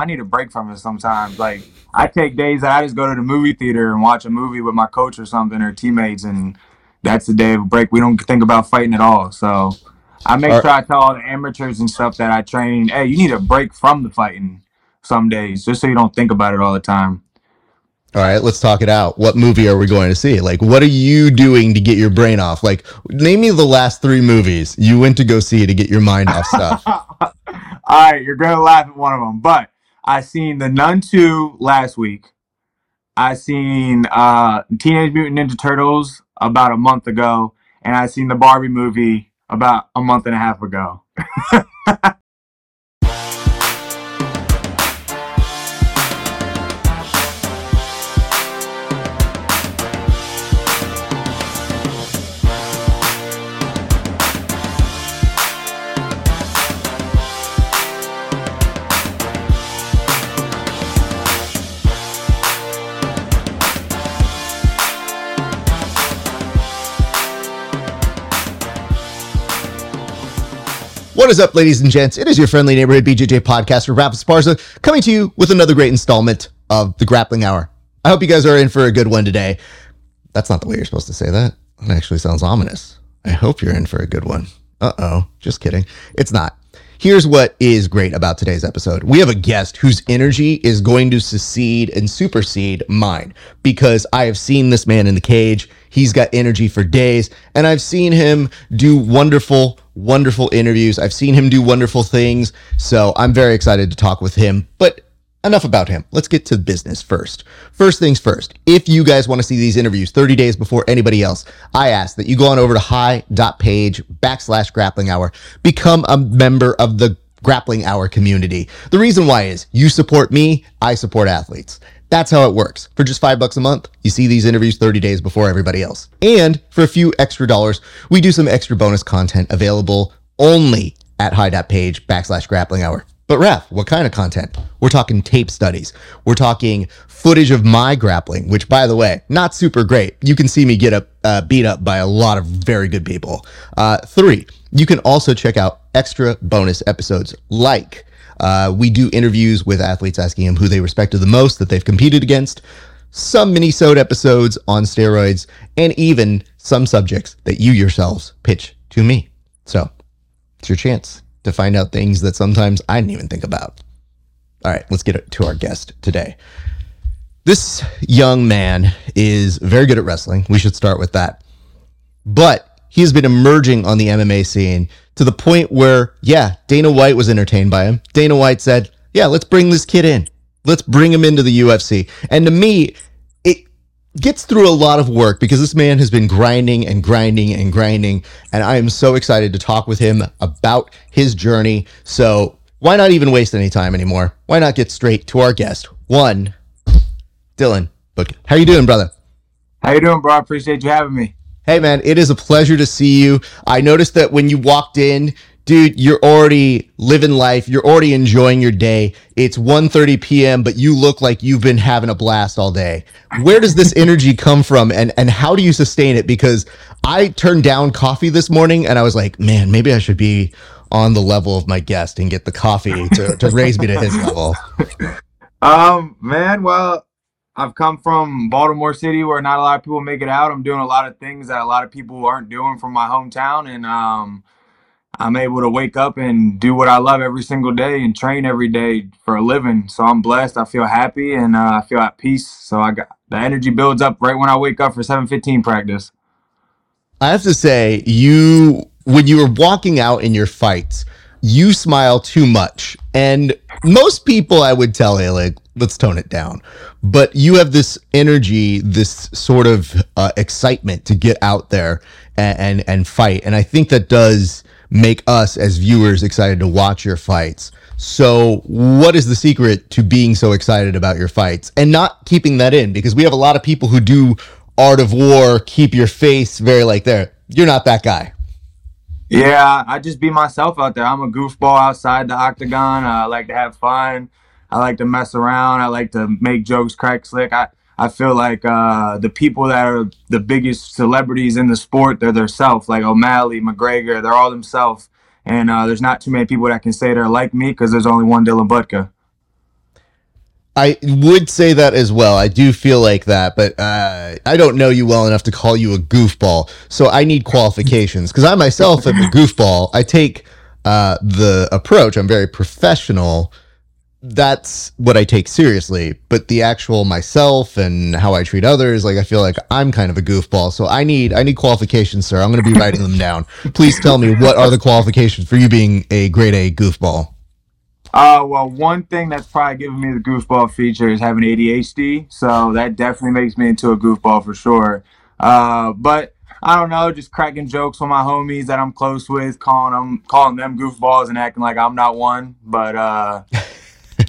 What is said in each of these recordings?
I need a break from it sometimes. Like I take days that I just go to the movie theater and watch a movie with my coach or something or teammates, and that's the day of break. We don't think about fighting at all. So I make sure I tell all the amateurs and stuff that I train, hey, you need a break from the fighting some days, just so you don't think about it all the time. All right, let's talk it out. What movie are we going to see? Like, what are you doing to get your brain off? Like, name me the last three movies you went to go see to get your mind off stuff. all right, you're gonna laugh at one of them, but I seen The Nun 2 last week. I seen uh, Teenage Mutant Ninja Turtles about a month ago, and I seen the Barbie movie about a month and a half ago. What is up, ladies and gents? It is your friendly neighborhood BJJ podcast for Rafe Esparza coming to you with another great installment of the Grappling Hour. I hope you guys are in for a good one today. That's not the way you're supposed to say that. That actually sounds ominous. I hope you're in for a good one. Uh oh, just kidding. It's not. Here's what is great about today's episode. We have a guest whose energy is going to succeed and supersede mine because I have seen this man in the cage. He's got energy for days, and I've seen him do wonderful, wonderful interviews. I've seen him do wonderful things. So I'm very excited to talk with him. But enough about him. Let's get to business first. First things first. If you guys want to see these interviews 30 days before anybody else, I ask that you go on over to hy.page backslash grappling hour, become a member of the grappling hour community. The reason why is you support me, I support athletes. That's how it works. For just five bucks a month, you see these interviews 30 days before everybody else. And for a few extra dollars, we do some extra bonus content available only at hy.page backslash grappling hour. But Ref, what kind of content? We're talking tape studies. We're talking footage of my grappling, which by the way, not super great. You can see me get up, uh, beat up by a lot of very good people. Uh, three, you can also check out extra bonus episodes like uh, we do interviews with athletes asking them who they respected the most that they've competed against, some mini-sode episodes on steroids, and even some subjects that you yourselves pitch to me. So it's your chance to find out things that sometimes I didn't even think about. All right, let's get to our guest today. This young man is very good at wrestling. We should start with that. But he has been emerging on the MMA scene to the point where, yeah, Dana White was entertained by him. Dana White said, yeah, let's bring this kid in. Let's bring him into the UFC. And to me, gets through a lot of work because this man has been grinding and grinding and grinding. And I am so excited to talk with him about his journey. So why not even waste any time anymore? Why not get straight to our guest? One, Dylan Budka. How you doing, brother? How you doing, bro? I appreciate you having me. Hey man, it is a pleasure to see you. I noticed that when you walked in, dude, you're already living life. You're already enjoying your day. It's 1:30 p.m., but you look like you've been having a blast all day. Where does this energy come from and and how do you sustain it because I turned down coffee this morning and I was like, "Man, maybe I should be on the level of my guest and get the coffee to to raise me to his level." Um, man, well, I've come from Baltimore City where not a lot of people make it out. I'm doing a lot of things that a lot of people aren't doing from my hometown and um I'm able to wake up and do what I love every single day and train every day for a living. So I'm blessed. I feel happy and uh, I feel at peace. So I got the energy builds up right when I wake up for 7:15 practice. I have to say, you when you were walking out in your fights, you smile too much. And most people I would tell, hey, like, let's tone it down. But you have this energy, this sort of uh, excitement to get out there and, and, and fight. And I think that does make us as viewers excited to watch your fights. So, what is the secret to being so excited about your fights and not keeping that in? Because we have a lot of people who do art of war, keep your face very like there. You're not that guy. Yeah, I just be myself out there. I'm a goofball outside the octagon. I like to have fun. I like to mess around. I like to make jokes, crack slick. I, I feel like uh, the people that are the biggest celebrities in the sport, they're themselves. Like O'Malley, McGregor, they're all themselves. And uh, there's not too many people that can say they're like me because there's only one Dylan Budka. I would say that as well. I do feel like that, but uh, I don't know you well enough to call you a goofball. So I need qualifications because I myself am a goofball. I take uh, the approach. I'm very professional. That's what I take seriously. But the actual myself and how I treat others, like I feel like I'm kind of a goofball. So I need I need qualifications, sir. I'm going to be writing them down. Please tell me what are the qualifications for you being a grade A goofball. Uh, well, one thing that's probably giving me the goofball feature is having ADHD, so that definitely makes me into a goofball for sure. Uh, but I don't know, just cracking jokes with my homies that I'm close with, calling them calling them goofballs and acting like I'm not one. But uh,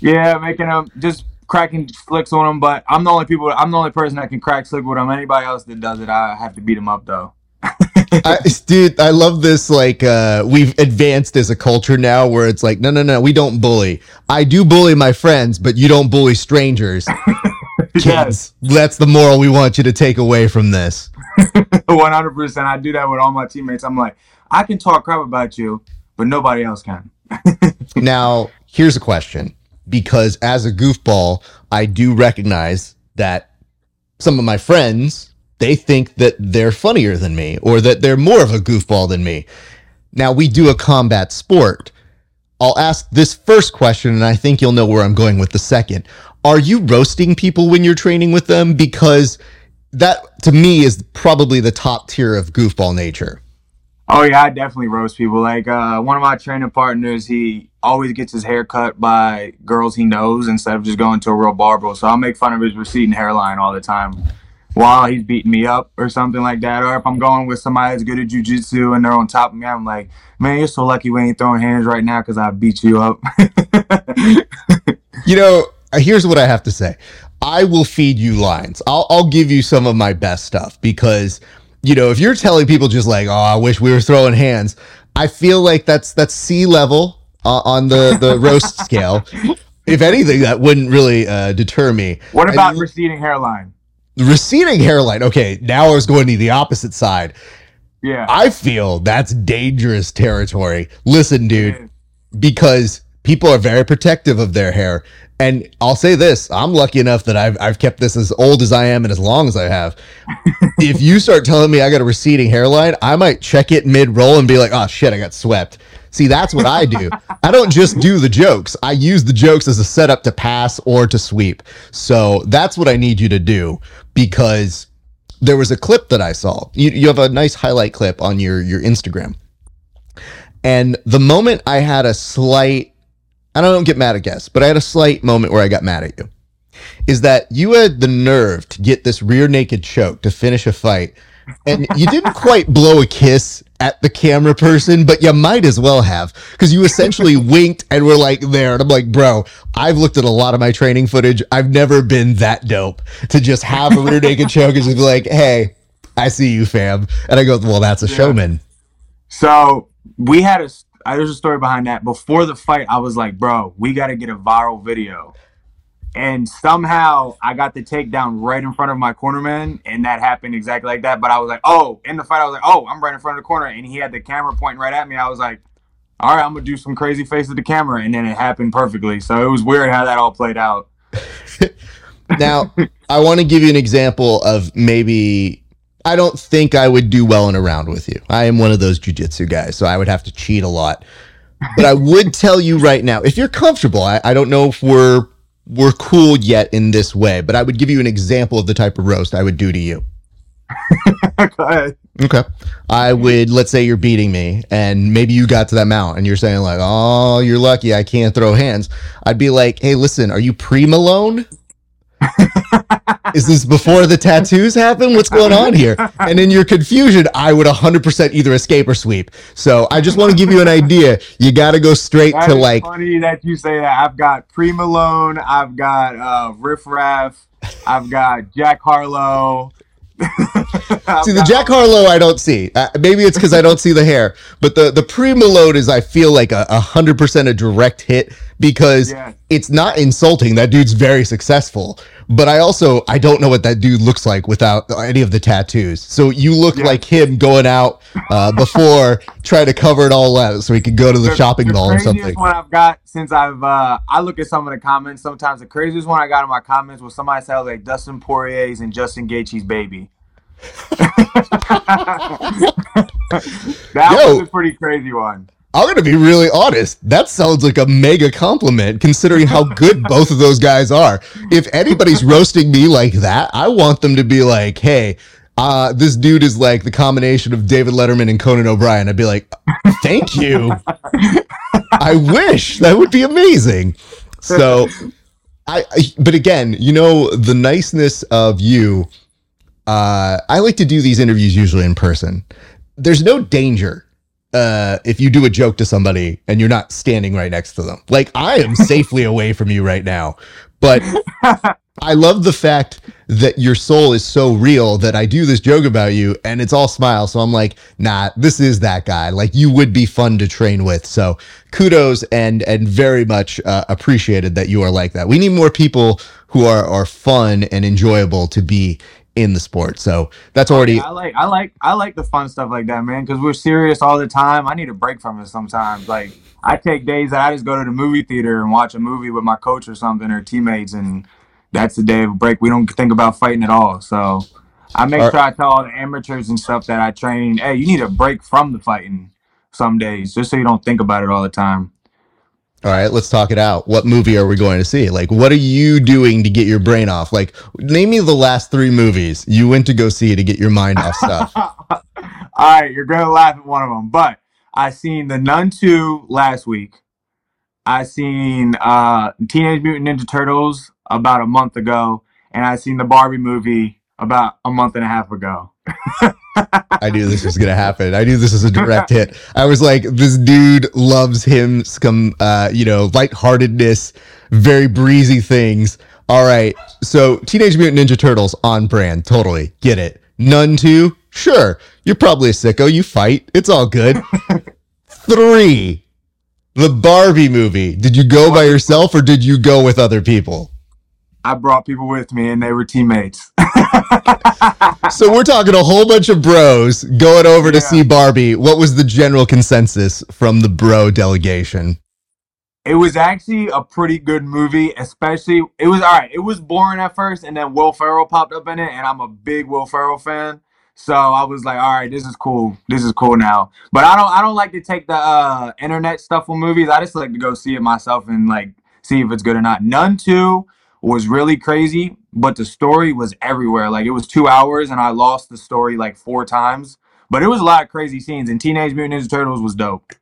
yeah, making them just cracking slicks on them. But I'm the only people. I'm the only person that can crack slick with them. Anybody else that does it, I have to beat them up though. I, dude, I love this. Like, uh, we've advanced as a culture now where it's like, no, no, no, we don't bully. I do bully my friends, but you don't bully strangers. Kids, yes. that's the moral we want you to take away from this. 100%. I do that with all my teammates. I'm like, I can talk crap about you, but nobody else can. now, here's a question because as a goofball, I do recognize that some of my friends they think that they're funnier than me or that they're more of a goofball than me. Now, we do a combat sport. I'll ask this first question, and I think you'll know where I'm going with the second. Are you roasting people when you're training with them? Because that, to me, is probably the top tier of goofball nature. Oh yeah, I definitely roast people. Like uh, one of my training partners, he always gets his hair cut by girls he knows instead of just going to a real barber. So I'll make fun of his receding hairline all the time while he's beating me up or something like that. Or if I'm going with somebody that's good at jujitsu and they're on top of me, I'm like, man, you're so lucky we ain't throwing hands right now because I beat you up. you know, uh, here's what I have to say. I will feed you lines. I'll, I'll give you some of my best stuff because, you know, if you're telling people just like, oh, I wish we were throwing hands, I feel like that's that's sea level uh, on the the roast scale. If anything, that wouldn't really uh, deter me. What about I, receding hairline? receding hairline. Okay, now I was going to the opposite side. Yeah. I feel that's dangerous territory. Listen, dude, because people are very protective of their hair. And I'll say this, I'm lucky enough that I've I've kept this as old as I am and as long as I have. if you start telling me I got a receding hairline, I might check it mid roll and be like, "Oh shit, I got swept." See, that's what I do. I don't just do the jokes. I use the jokes as a setup to pass or to sweep. So that's what I need you to do because there was a clip that I saw. You, you have a nice highlight clip on your, your Instagram. And the moment I had a slight, I don't get mad at guests, but I had a slight moment where I got mad at you. Is that you had the nerve to get this rear naked choke to finish a fight and you didn't quite blow a kiss at the camera person, but you might as well have because you essentially winked and were like there. And I'm like, bro, I've looked at a lot of my training footage. I've never been that dope to just have a rear naked choke and just be like, hey, I see you, fam. And I go, well, that's a yeah. showman. So we had a, there's a story behind that. Before the fight, I was like, bro, we got to get a viral video and somehow I got the takedown right in front of my cornerman, and that happened exactly like that. But I was like, oh, in the fight, I was like, oh, I'm right in front of the corner, and he had the camera pointing right at me. I was like, all right, I'm gonna do some crazy face at the camera, and then it happened perfectly. So it was weird how that all played out. now, I want to give you an example of maybe I don't think I would do well in a round with you. I am one of those jujitsu guys, so I would have to cheat a lot. But I would tell you right now, if you're comfortable, I, I don't know if we're we're cool yet in this way, but I would give you an example of the type of roast I would do to you. Go ahead. Okay. I would, let's say you're beating me and maybe you got to that mount and you're saying, like, oh, you're lucky I can't throw hands. I'd be like, hey, listen, are you pre Malone? Is this before the tattoos happen? What's going on here? And in your confusion, I would 100% either escape or sweep. So I just want to give you an idea. You got to go straight that to like. Funny that you say that. I've got Pre Malone. I've got uh, Riff Raff. I've got Jack Harlow. see the Jack Harlow, I don't see. Uh, maybe it's because I don't see the hair, but the the pre Malone is I feel like a hundred percent a direct hit because Yeah. it's not insulting. That dude's very successful. But I also I don't know what that dude looks like without any of the tattoos. So you look Yeah. like him going out uh, before trying to cover it all up so he could go to the, shopping the mall or craziest something. one I've got since I've uh, I look at some of the comments sometimes. The craziest one I got in my comments was somebody said like Dustin Poirier's and Justin Gaethje's baby. that Yo. was a pretty crazy one. I'm gonna be really honest. That sounds like a mega compliment considering how good both of those guys are. If anybody's roasting me like that, I want them to be like, hey, uh, this dude is like the combination of David Letterman and Conan O'Brien. I'd be like, thank you. I wish that would be amazing. So I, I but again, you know, the niceness of you, uh, I like to do these interviews usually in person. There's no danger uh if you do a joke to somebody and you're not standing right next to them. Like I am safely away from you right now. But I love the fact that your soul is so real that I do this joke about you and it's all smiles. So I'm like, nah, this is that guy. Like you would be fun to train with. So kudos and and very much uh, appreciated that you are like that. We need more people who are are fun and enjoyable to be in the sport. So that's already oh, I like I like I like the fun stuff like that, man. Because we're serious all the time. I need a break from it sometimes. Like I take days that I just go to the movie theater and watch a movie with my coach or something or teammates, and that's the day of break. We don't think about fighting at all. So I make Are- sure I tell all the amateurs and stuff that I train, hey, you need a break from the fighting some days, just so you don't think about it all the time. All right, let's talk it out. What movie are we going to see? Like, what are you doing to get your brain off? Like, name me the last three movies you went to go see to get your mind off stuff. all right, you're gonna laugh at one of them, but I seen the Nun two last week. I seen uh, Teenage Mutant Ninja Turtles about a month ago, and I seen the Barbie movie about a month and a half ago. I knew this was gonna happen. I knew this was a direct hit. I was like, this dude loves him some, uh, you know, lightheartedness, very breezy things. All right, so Teenage Mutant Ninja Turtles on brand, totally get it. Nun two, sure. You're probably a sicko. You fight. It's all good. Three, the Barbie movie. Did you go by yourself or did you go with other people? I brought people with me, and they were teammates. So we're talking a whole bunch of bros going over to see Barbie. What was the general consensus from the bro delegation? It was actually a pretty good movie, especially it was all right. It was boring at first, and then Will Ferrell popped up in it, and I'm a big Will Ferrell fan. So I was like, all right, this is cool. This is cool now. But I don't I don't like to take the uh internet stuff with movies. I just like to go see it myself and like see if it's good or not. Nun two was really crazy, but the story was everywhere. Like it was two hours and I lost the story like four times. But it was a lot of crazy scenes and Teenage Mutant Ninja Turtles was dope.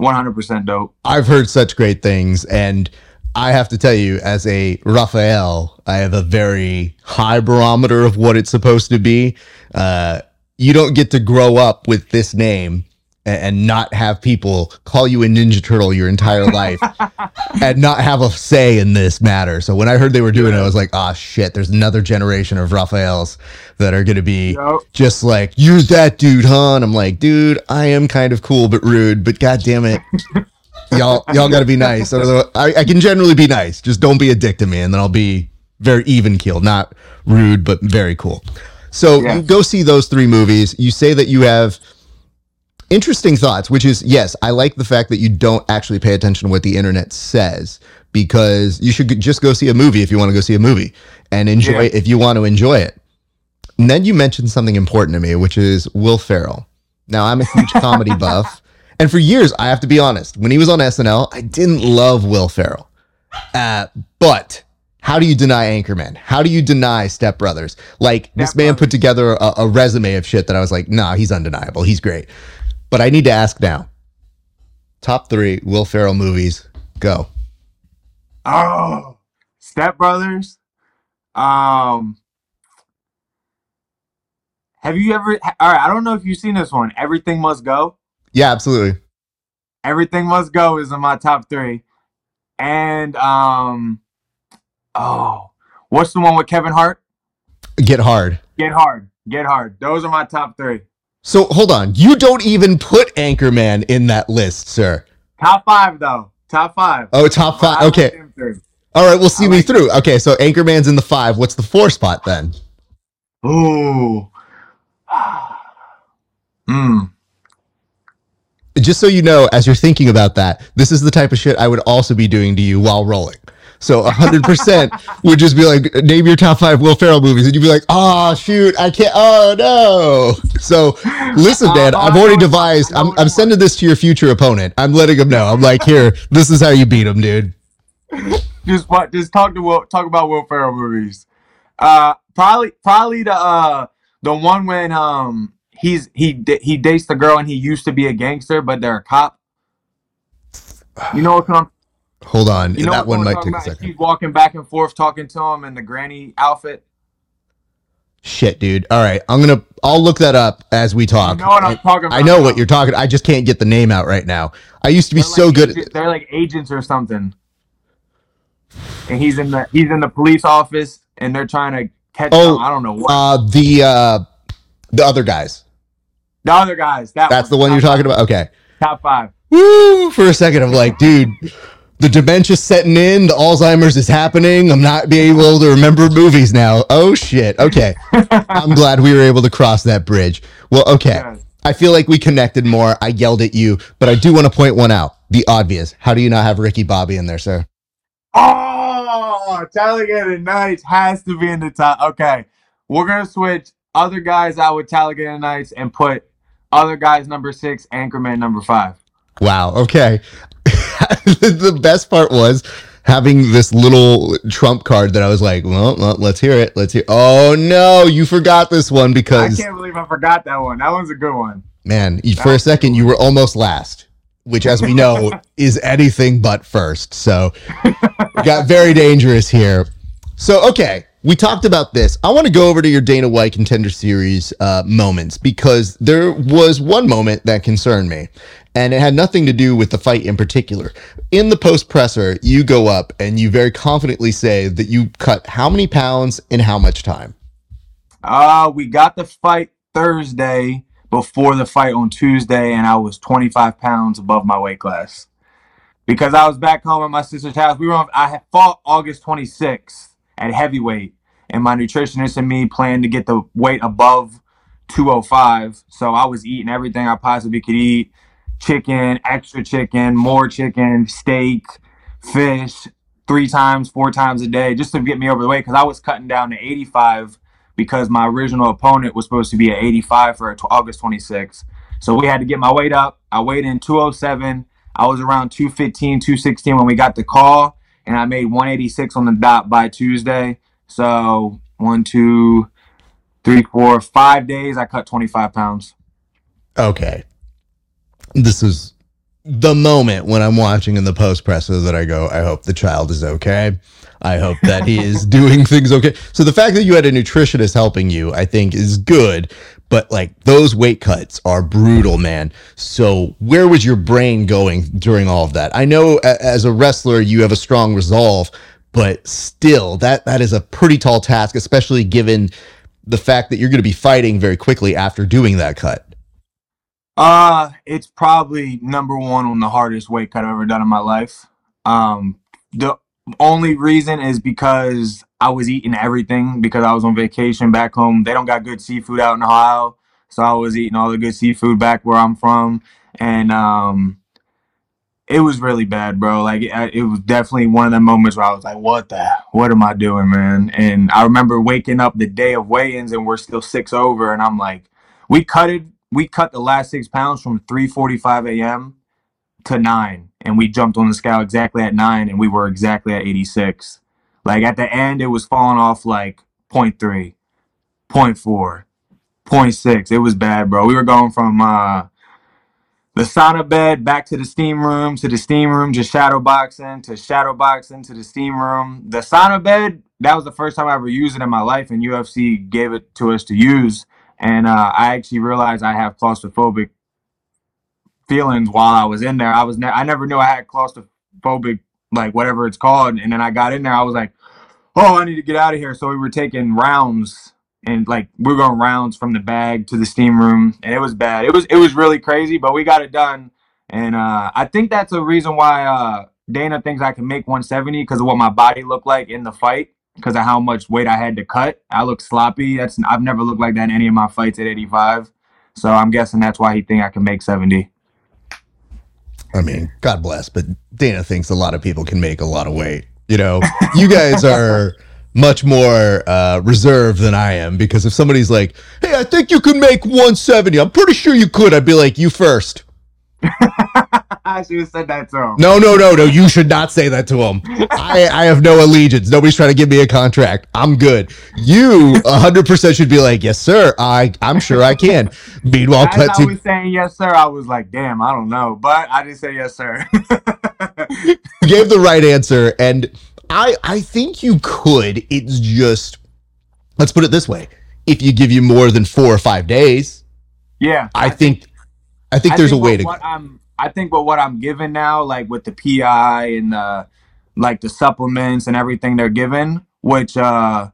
100% dope. I've heard such great things, and I have to tell you, as a Raphael, I have a very high barometer of what it's supposed to be. Uh, you don't get to grow up with this name and not have people call you a Ninja Turtle your entire life and not have a say in this matter. So when I heard they were doing it, I was like, ah, shit, there's another generation of Raphaels that are going to be just like, you're that dude, huh? And I'm like, dude, I am kind of cool but rude, but god damn it. y'all y'all gotta be nice. I, I can generally be nice. Just don't be a dick to me, and then I'll be very even keeled. Not rude, but very cool. So Yeah. you go see those three movies. You say that you have interesting thoughts, which is yes, I like the fact that you don't actually pay attention to what the internet says because you should just go see a movie if you want to go see a movie and enjoy Yeah. it if you want to enjoy it. And then you mentioned something important to me, which is Will Ferrell. Now I'm a huge comedy buff, and for years I have to be honest. When he was on SNL, I didn't love Will Ferrell. Uh, but how do you deny Anchorman? How do you deny Step Brothers? Like this man Brothers. put together a, a resume of shit that I was like, nah, he's undeniable. He's great. But I need to ask now. Top three Will Ferrell movies. Go. Oh, Step Brothers. Um, have you ever? All right, I don't know if you've seen this one. Everything Must Go. Yeah, absolutely. Everything Must Go is in my top three, and um, oh, what's the one with Kevin Hart? Get hard. Get Hard. Get Hard. Those are my top three. So hold on. You don't even put Anchorman in that list, sir. Top five though. top five. Oh, top five. like Okay. All right. We'll see I me like through. Okay. So Anchorman's in the five. What's the four spot then? Ooh. Hmm. Just so you know, as you're thinking about that, this is the type of shit I would also be doing to you while rolling. So 100% would just be like, name your top five Will Ferrell movies. And you'd be like, oh, shoot, I can't. Oh, no. So listen, man, Uh, I've already devised, I'm, I'm sending this to your future opponent. I'm letting him know. I'm like, here, this is how you beat him, dude. Just what? Just talk to Will. Talk about Will Ferrell movies. Uh, probably, probably the uh the one when um he's he he dates the girl and he used to be a gangster, but they're a cop. You know what I'm Hold on. You know that one might take a second. She's walking back and forth talking to him in the granny outfit. Shit, dude. All right. I'm to, I'll look that up as we talk. You know what I'm talking about? I know what you're talking. I just can't get the name out right now. I used to be They're so like good. agent- they're like agents or something. And he's in the he's in the police office and they're trying to catch Oh, him. I don't know what. Uh, the uh, the other guys. the other guys. That That's the one you're talking five. about. Okay. Top five. Woo! For a second, I'm like, dude, the dementia's setting in. The Alzheimer's is happening. I'm not being able to remember movies now. Oh shit. Okay. I'm glad we were able to cross that bridge. Well, okay. I feel like we connected more. I yelled at you, but I do want to point one out. The obvious. How do you not have Ricky Bobby in there, sir? Oh, Talladega Nights has to be in the top. Okay, we're gonna switch other guys out with Talladega Nights and put other guys number six, Anchorman number five. Wow. Okay. the best part was having this little trump card that I was like, well, well, let's hear it. Let's hear. Oh no, you forgot this one because I can't believe I forgot that one. That one's a good one. man, you- for a second you were almost last, which, as we know, is anything but first. So got very dangerous here. So okay, we talked about this. I want to go over to your Dana White Contender Series uh, moments because there was one moment that concerned me, and it had nothing to do with the fight in particular. In the post presser, you go up and you very confidently say that you cut how many pounds in how much time. Uh, we got the fight Thursday before the fight on Tuesday, and I was 25 pounds above my weight class because I was back home at my sister's house. We were on, I had fought August 26th at heavyweight, and my nutritionist and me planned to get the weight above 205. So I was eating everything I possibly could eat chicken, extra chicken, more chicken, steak, fish, three times, four times a day, just to get me over the weight because I was cutting down to 85 because my original opponent was supposed to be at 85 for August 26th. So we had to get my weight up. I weighed in 207. I was around 215, 216 when we got the call, and I made 186 on the dot by Tuesday. So one, two, three, four, five days, I cut 25 pounds. Okay. This is the moment when I'm watching in the post presser that I go, I hope the child is okay. I hope that he is doing things okay. So the fact that you had a nutritionist helping you, I think, is good. But like those weight cuts are brutal, man. So where was your brain going during all of that? I know a- as a wrestler, you have a strong resolve, but still, that that is a pretty tall task, especially given the fact that you're going to be fighting very quickly after doing that cut. Uh, it's probably number one on the hardest weight cut I've ever done in my life. Um, the only reason is because I was eating everything because I was on vacation back home. They don't got good seafood out in Ohio, so I was eating all the good seafood back where I'm from, and um, it was really bad, bro. Like it, it was definitely one of the moments where I was like, "What the? What am I doing, man?" And I remember waking up the day of weigh-ins, and we're still six over, and I'm like, "We cut it. We cut the last six pounds from 3:45 a.m. to nine, and we jumped on the scale exactly at nine, and we were exactly at 86. Like at the end, it was falling off like 0.3, 0.4, 0.6. It was bad, bro. We were going from uh the sauna bed back to the steam room to the steam room to shadow boxing to shadow boxing to the steam room the sauna bed that was the first time i ever used it in my life and ufc gave it to us to use and uh, i actually realized i have claustrophobic feelings while i was in there. I was ne- i never knew i had claustrophobic like whatever it's called. And then i got in there i was like oh i need to get out of here. So we were taking rounds and like we were going rounds from the bag to the steam room. And it was bad. It was it was really crazy but we got it done. And uh i think that's a reason why uh Dana thinks I can make 170 because of what my body looked like in the fight, because of how much weight I had to cut. I look sloppy. That's I've never looked like that in any of my fights at 85. So I'm guessing that's why he think I can make 70. I mean, God bless, but Dana thinks a lot of people can make a lot of weight. You know, you guys are much more uh, reserved than I am because if somebody's like, "Hey, I think you can make 170," I'm pretty sure you could. I'd be like, "You first. I should have said that to him. No, no, no, no. You should not say that to him. I, I have no allegiance. Nobody's trying to give me a contract. I'm good. You 100% should be like, yes, sir. I, I'm sure I can. Meanwhile, As I Pletsy, was saying yes, sir, I was like, damn, I don't know. But I did say yes, sir. you gave the right answer, and I, I think you could. It's just, let's put it this way: if you give you more than four or five days, yeah. I think, I think I there's think a way to. what I'm I think what what I'm given now, like with the PI and the like the supplements and everything they're given, which uh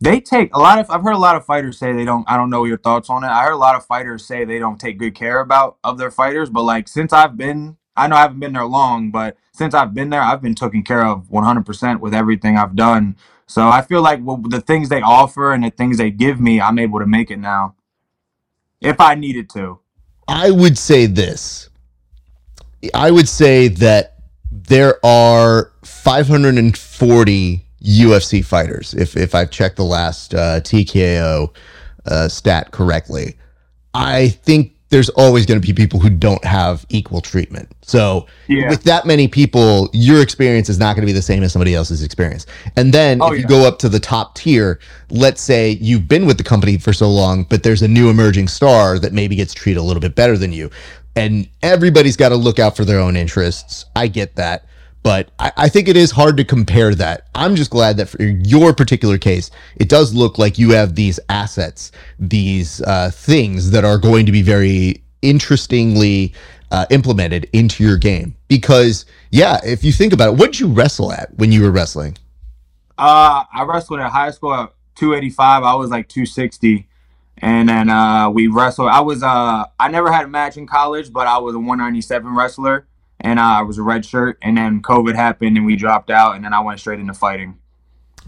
they take a lot of I've heard a lot of fighters say they don't I don't know your thoughts on it. I heard a lot of fighters say they don't take good care about of their fighters, but like since I've been I know I haven't been there long, but since I've been there, I've been taken care of 100% with everything I've done. So I feel like well, the things they offer and the things they give me, I'm able to make it now. If I needed to. I would say this. I would say that there are 540 UFC fighters, if if I've checked the last uh, TKO uh, stat correctly. I think there's always going to be people who don't have equal treatment. So Yeah. with that many people, your experience is not going to be the same as somebody else's experience. And then Oh, if you go up to the top tier, let's say you've been with the company for so long, but there's a new emerging star that maybe gets treated a little bit better than you. And everybody's got to look out for their own interests. I get that. But I, I think it is hard to compare that. I'm just glad that for your particular case, it does look like you have these assets, these uh, things that are going to be very interestingly uh, implemented into your game. Because, yeah, if you think about it, what did you wrestle at when you were wrestling? Uh, I wrestled at high school at 285. I was like 260, and then uh, we wrestled. I was uh, I never had a match in college, but I was a 197 wrestler, and uh, I was a red shirt. And then COVID happened, and we dropped out, and then I went straight into fighting.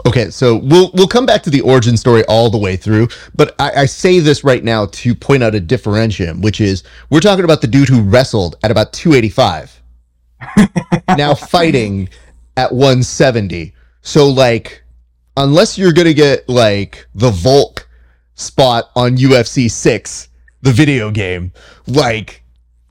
Okay, so we'll we'll come back to the origin story all the way through, but I, I say this right now to point out a differentium, which is we're talking about the dude who wrestled at about 285, now fighting at 170. So like, unless you're gonna get like the Volk spot on UFC six, the video game, like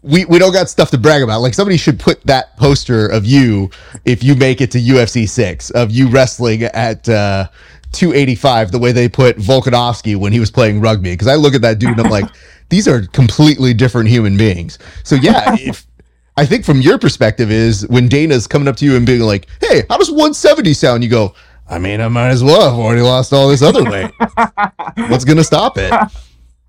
we, we don't got stuff to brag about. Like somebody should put that poster of you if you make it to UFC six of you wrestling at uh, 285 the way they put Volkanovski when he was playing rugby. Because I look at that dude and I'm like, these are completely different human beings. So yeah, if I think from your perspective is when Dana's coming up to you and being like, hey, how does 170 sound? You go, I mean, I might as well. I've already lost all this other weight. What's gonna stop it?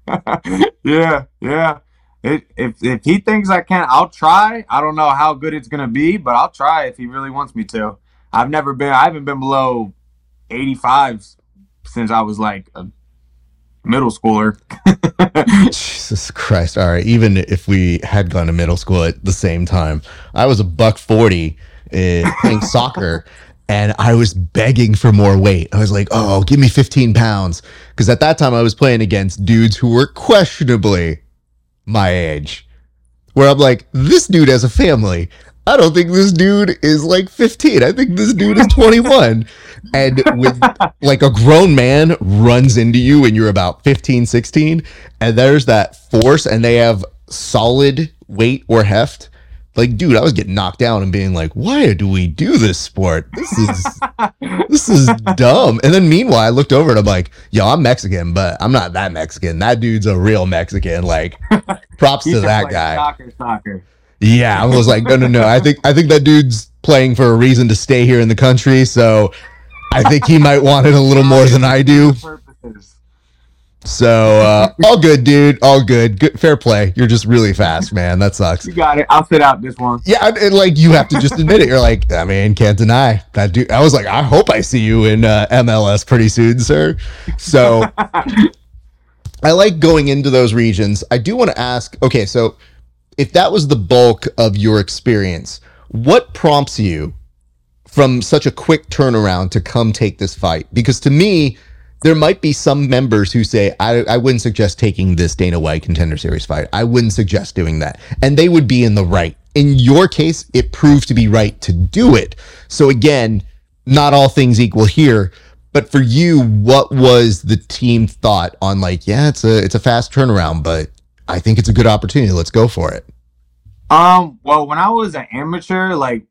yeah, yeah. It, if if he thinks I can, I'll try. I don't know how good it's gonna be, but I'll try if he really wants me to. I've never been. I haven't been below 85 since I was like a middle schooler. Jesus Christ. All right. Even if we had gone to middle school at the same time, I was a buck 40 uh, playing soccer and I was begging for more weight. I was like, oh, give me 15 pounds. Because at that time, I was playing against dudes who were questionably my age. Where I'm like, this dude has a family. I don't think this dude is like 15. I think this dude is 21. and with like a grown man runs into you and you're about 15, 16, and there's that force and they have solid weight or heft. Like, dude, I was getting knocked down and being like, why do we do this sport? This is this is dumb. And then meanwhile, I looked over and I'm like, yo, I'm Mexican, but I'm not that Mexican. That dude's a real Mexican. Like, props to that guy. Soccer, soccer. Yeah, I was like, no, no, no. I think I think that dude's playing for a reason to stay here in the country. So I think he might want it a little more than I do. Purposes. So uh, all good, dude. All good. Good, fair play. You're just really fast, man. That sucks. You got it. I'll sit out this one. Yeah, and, like you have to just admit it. You're like, I mean, can't deny that dude. I was like, I hope I see you in uh, MLS pretty soon, sir. So I like going into those regions. I do want to ask. Okay, so if that was the bulk of your experience, what prompts you from such a quick turnaround to come take this fight? Because to me, there might be some members who say, I, I wouldn't suggest taking this Dana White contender series fight. I wouldn't suggest doing that. And they would be in the right. In your case, it proved to be right to do it. So again, not all things equal here. But for you, what was the team thought on like, yeah, it's a it's a fast turnaround, but I think it's a good opportunity. Let's go for it. Um, well, when I was an amateur, like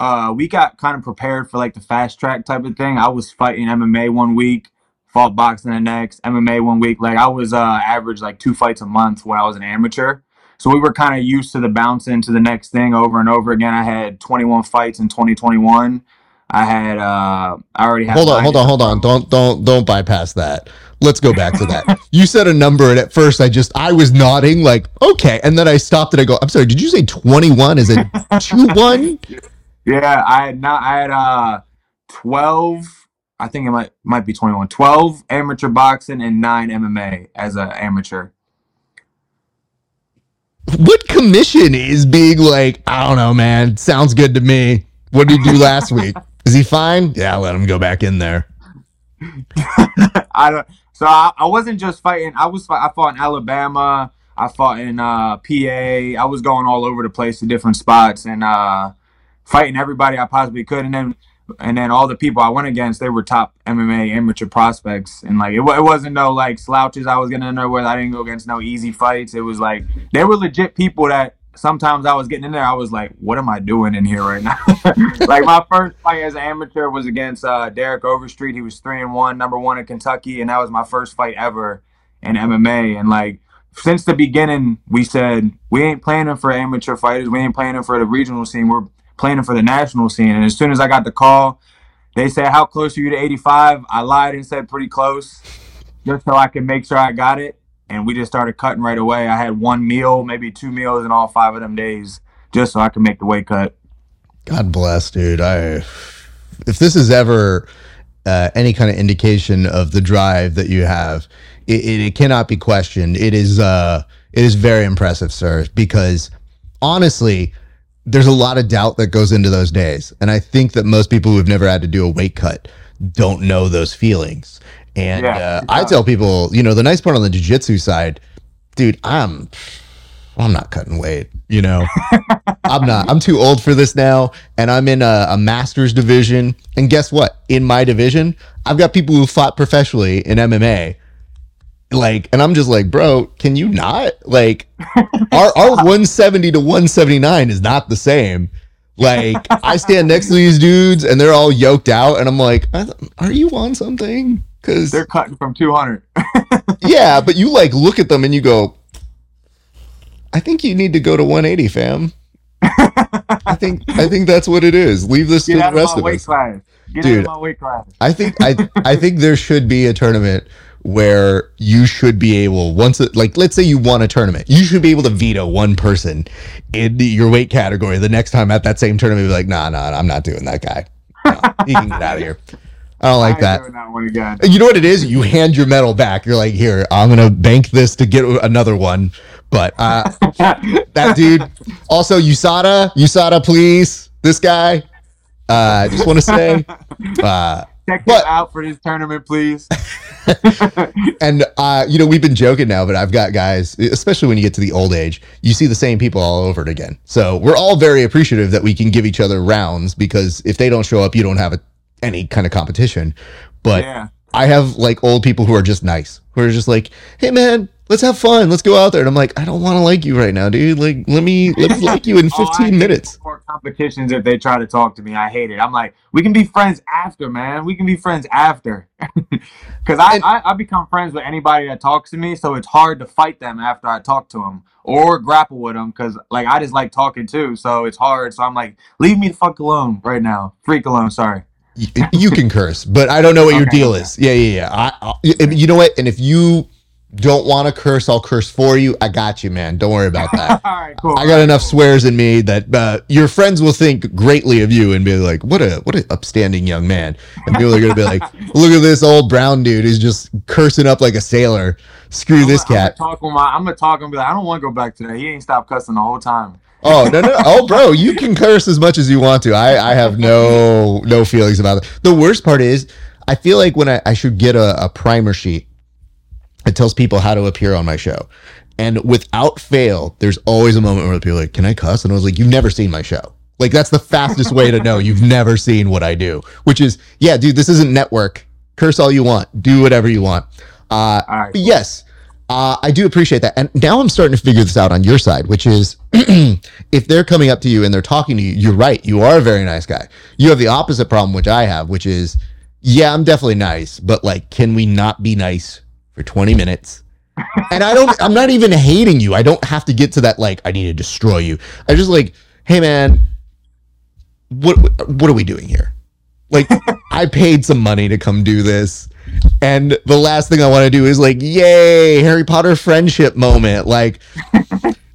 uh we got kind of prepared for like the fast track type of thing. I was fighting MMA one week, fought boxing the next, MMA one week. Like I was uh average like two fights a month when I was an amateur. So we were kind of used to the bouncing to the next thing over and over again. I had 21 fights in 2021. I had uh I already had Hold on, hold on, hold on. Don't don't don't bypass that. Let's go back to that. you said a number and at first I just I was nodding like, okay, and then I stopped and I go, I'm sorry, did you say 21? Is it 2-1? Yeah, I had not I had uh 12 I think it might might be 21. 12 amateur boxing and 9 MMA as an amateur. What commission is being like, I don't know, man. Sounds good to me. What did he do last week? Is he fine? Yeah, let him go back in there. I don't. So I, I wasn't just fighting. I was. I fought in Alabama. I fought in uh, PA. I was going all over the place to different spots and uh, fighting everybody I possibly could. And then, and then all the people I went against, they were top MMA amateur prospects. And like it, it wasn't no like slouches I was getting in there with. I didn't go against no easy fights. It was like they were legit people that. Sometimes I was getting in there. I was like, "What am I doing in here right now?" like my first fight as an amateur was against uh, Derek Overstreet. He was three and one, number one in Kentucky, and that was my first fight ever in MMA. And like since the beginning, we said we ain't planning for amateur fighters. We ain't planning for the regional scene. We're planning for the national scene. And as soon as I got the call, they said, "How close are you to 85?" I lied and said pretty close, just so I could make sure I got it. And we just started cutting right away. I had one meal, maybe two meals in all five of them days, just so I could make the weight cut. God bless, dude. I if this is ever uh, any kind of indication of the drive that you have, it, it, it cannot be questioned. It is uh, it is very impressive, sir. Because honestly, there's a lot of doubt that goes into those days, and I think that most people who've never had to do a weight cut don't know those feelings. And Yeah, uh, yeah. I tell people, you know, the nice part on the jiu-jitsu side, dude, I'm I'm not cutting weight, you know. I'm not. I'm too old for this now, and I'm in a, a master's division. And guess what? In my division, I've got people who fought professionally in MMA. Like, and I'm just like, bro, can you not? Like, our our 170 to 179 is not the same. Like, I stand next to these dudes, and they're all yoked out, and I'm like, are you on something? Because They're cutting from 200. yeah, but you like look at them and you go, I think you need to go to 180, fam. I think I think that's what it is. Leave this to Get the out of rest my of weight us. class. Get Dude. out of my weight class. I think I I think there should be a tournament where you should be able once it, like let's say you won a tournament, you should be able to veto one person in the, your weight category. The next time at that same tournament, be like, nah, nah, I'm not doing that guy. No, he can get out of here. I don't like I that. doing that one again. You know what it is? You hand your medal back. You're like, here, I'm gonna bank this to get another one. But uh, that dude. Also, USADA, USADA, please. This guy. Uh, I just want to say, uh, Check But- him out for this tournament, please. and uh, you know, we've been joking now, but I've got guys, especially when you get to the old age, you see the same people all over it again. So we're all very appreciative that we can give each other rounds because if they don't show up, you don't have a, any kind of competition. But yeah. I have like old people who are just nice, who are just like, "Hey man, let's have fun, let's go out there." And I'm like, "I don't want to like you right now, dude. Like, let me let me like you in Oh, I 15 hate minutes." More competitions if they try to talk to me. I hate it. I'm like, we can be friends after, man. We can be friends after. Because I, And- I I become friends with anybody that talks to me, so it's hard to fight them after I talk to them or grapple with them. Because like I just like talking too, so it's hard. So I'm like, leave me the fuck alone right now. Freak alone. Sorry. You can curse, but I don't know what your deal okay. is. Yeah, yeah, yeah. I, I, you know what? And if you don't want to curse, I'll curse for you. I got you, man. Don't worry about that. All right, cool. I got enough swears in me that uh, your friends will think greatly of you and be like, "What a what an upstanding young man." And people are gonna be like, "Look at this old brown dude who's just cursing up like a sailor." Screw I'm this gonna- I'm cat. gonna talk my. I'm gonna talk and be like, I don't want to go back to that. He ain't stopped cussing the whole time. Oh no, no, oh, bro, you can curse as much as you want to. I, I have no, no feelings about it. The worst part is, I feel like when I, I should get a, a primer sheet, it tells people how to appear on my show, and without fail, there's always a moment where people are like, "Can I cuss?" And I was like, "You've never seen my show." Like that's the fastest way to know you've never seen what I do. Which is, yeah, dude, this isn't network. Curse all you want. Do whatever you want. Uh, right. but yes, uh, I do appreciate that. And now I'm starting to figure this out on your side, which is if they're coming up to you and they're talking to you, you're right. You are a very nice guy. You have the opposite problem, which I have, which is, yeah, I'm definitely nice, but like, can we not be nice for 20 minutes? and I don't, I'm not even hating you. I don't have to get to that, like, I need to destroy you. I just like, hey, man, what, what are we doing here? Like, I paid some money to come do this. And the last thing I want to do is like, yay, Harry Potter friendship moment. Like,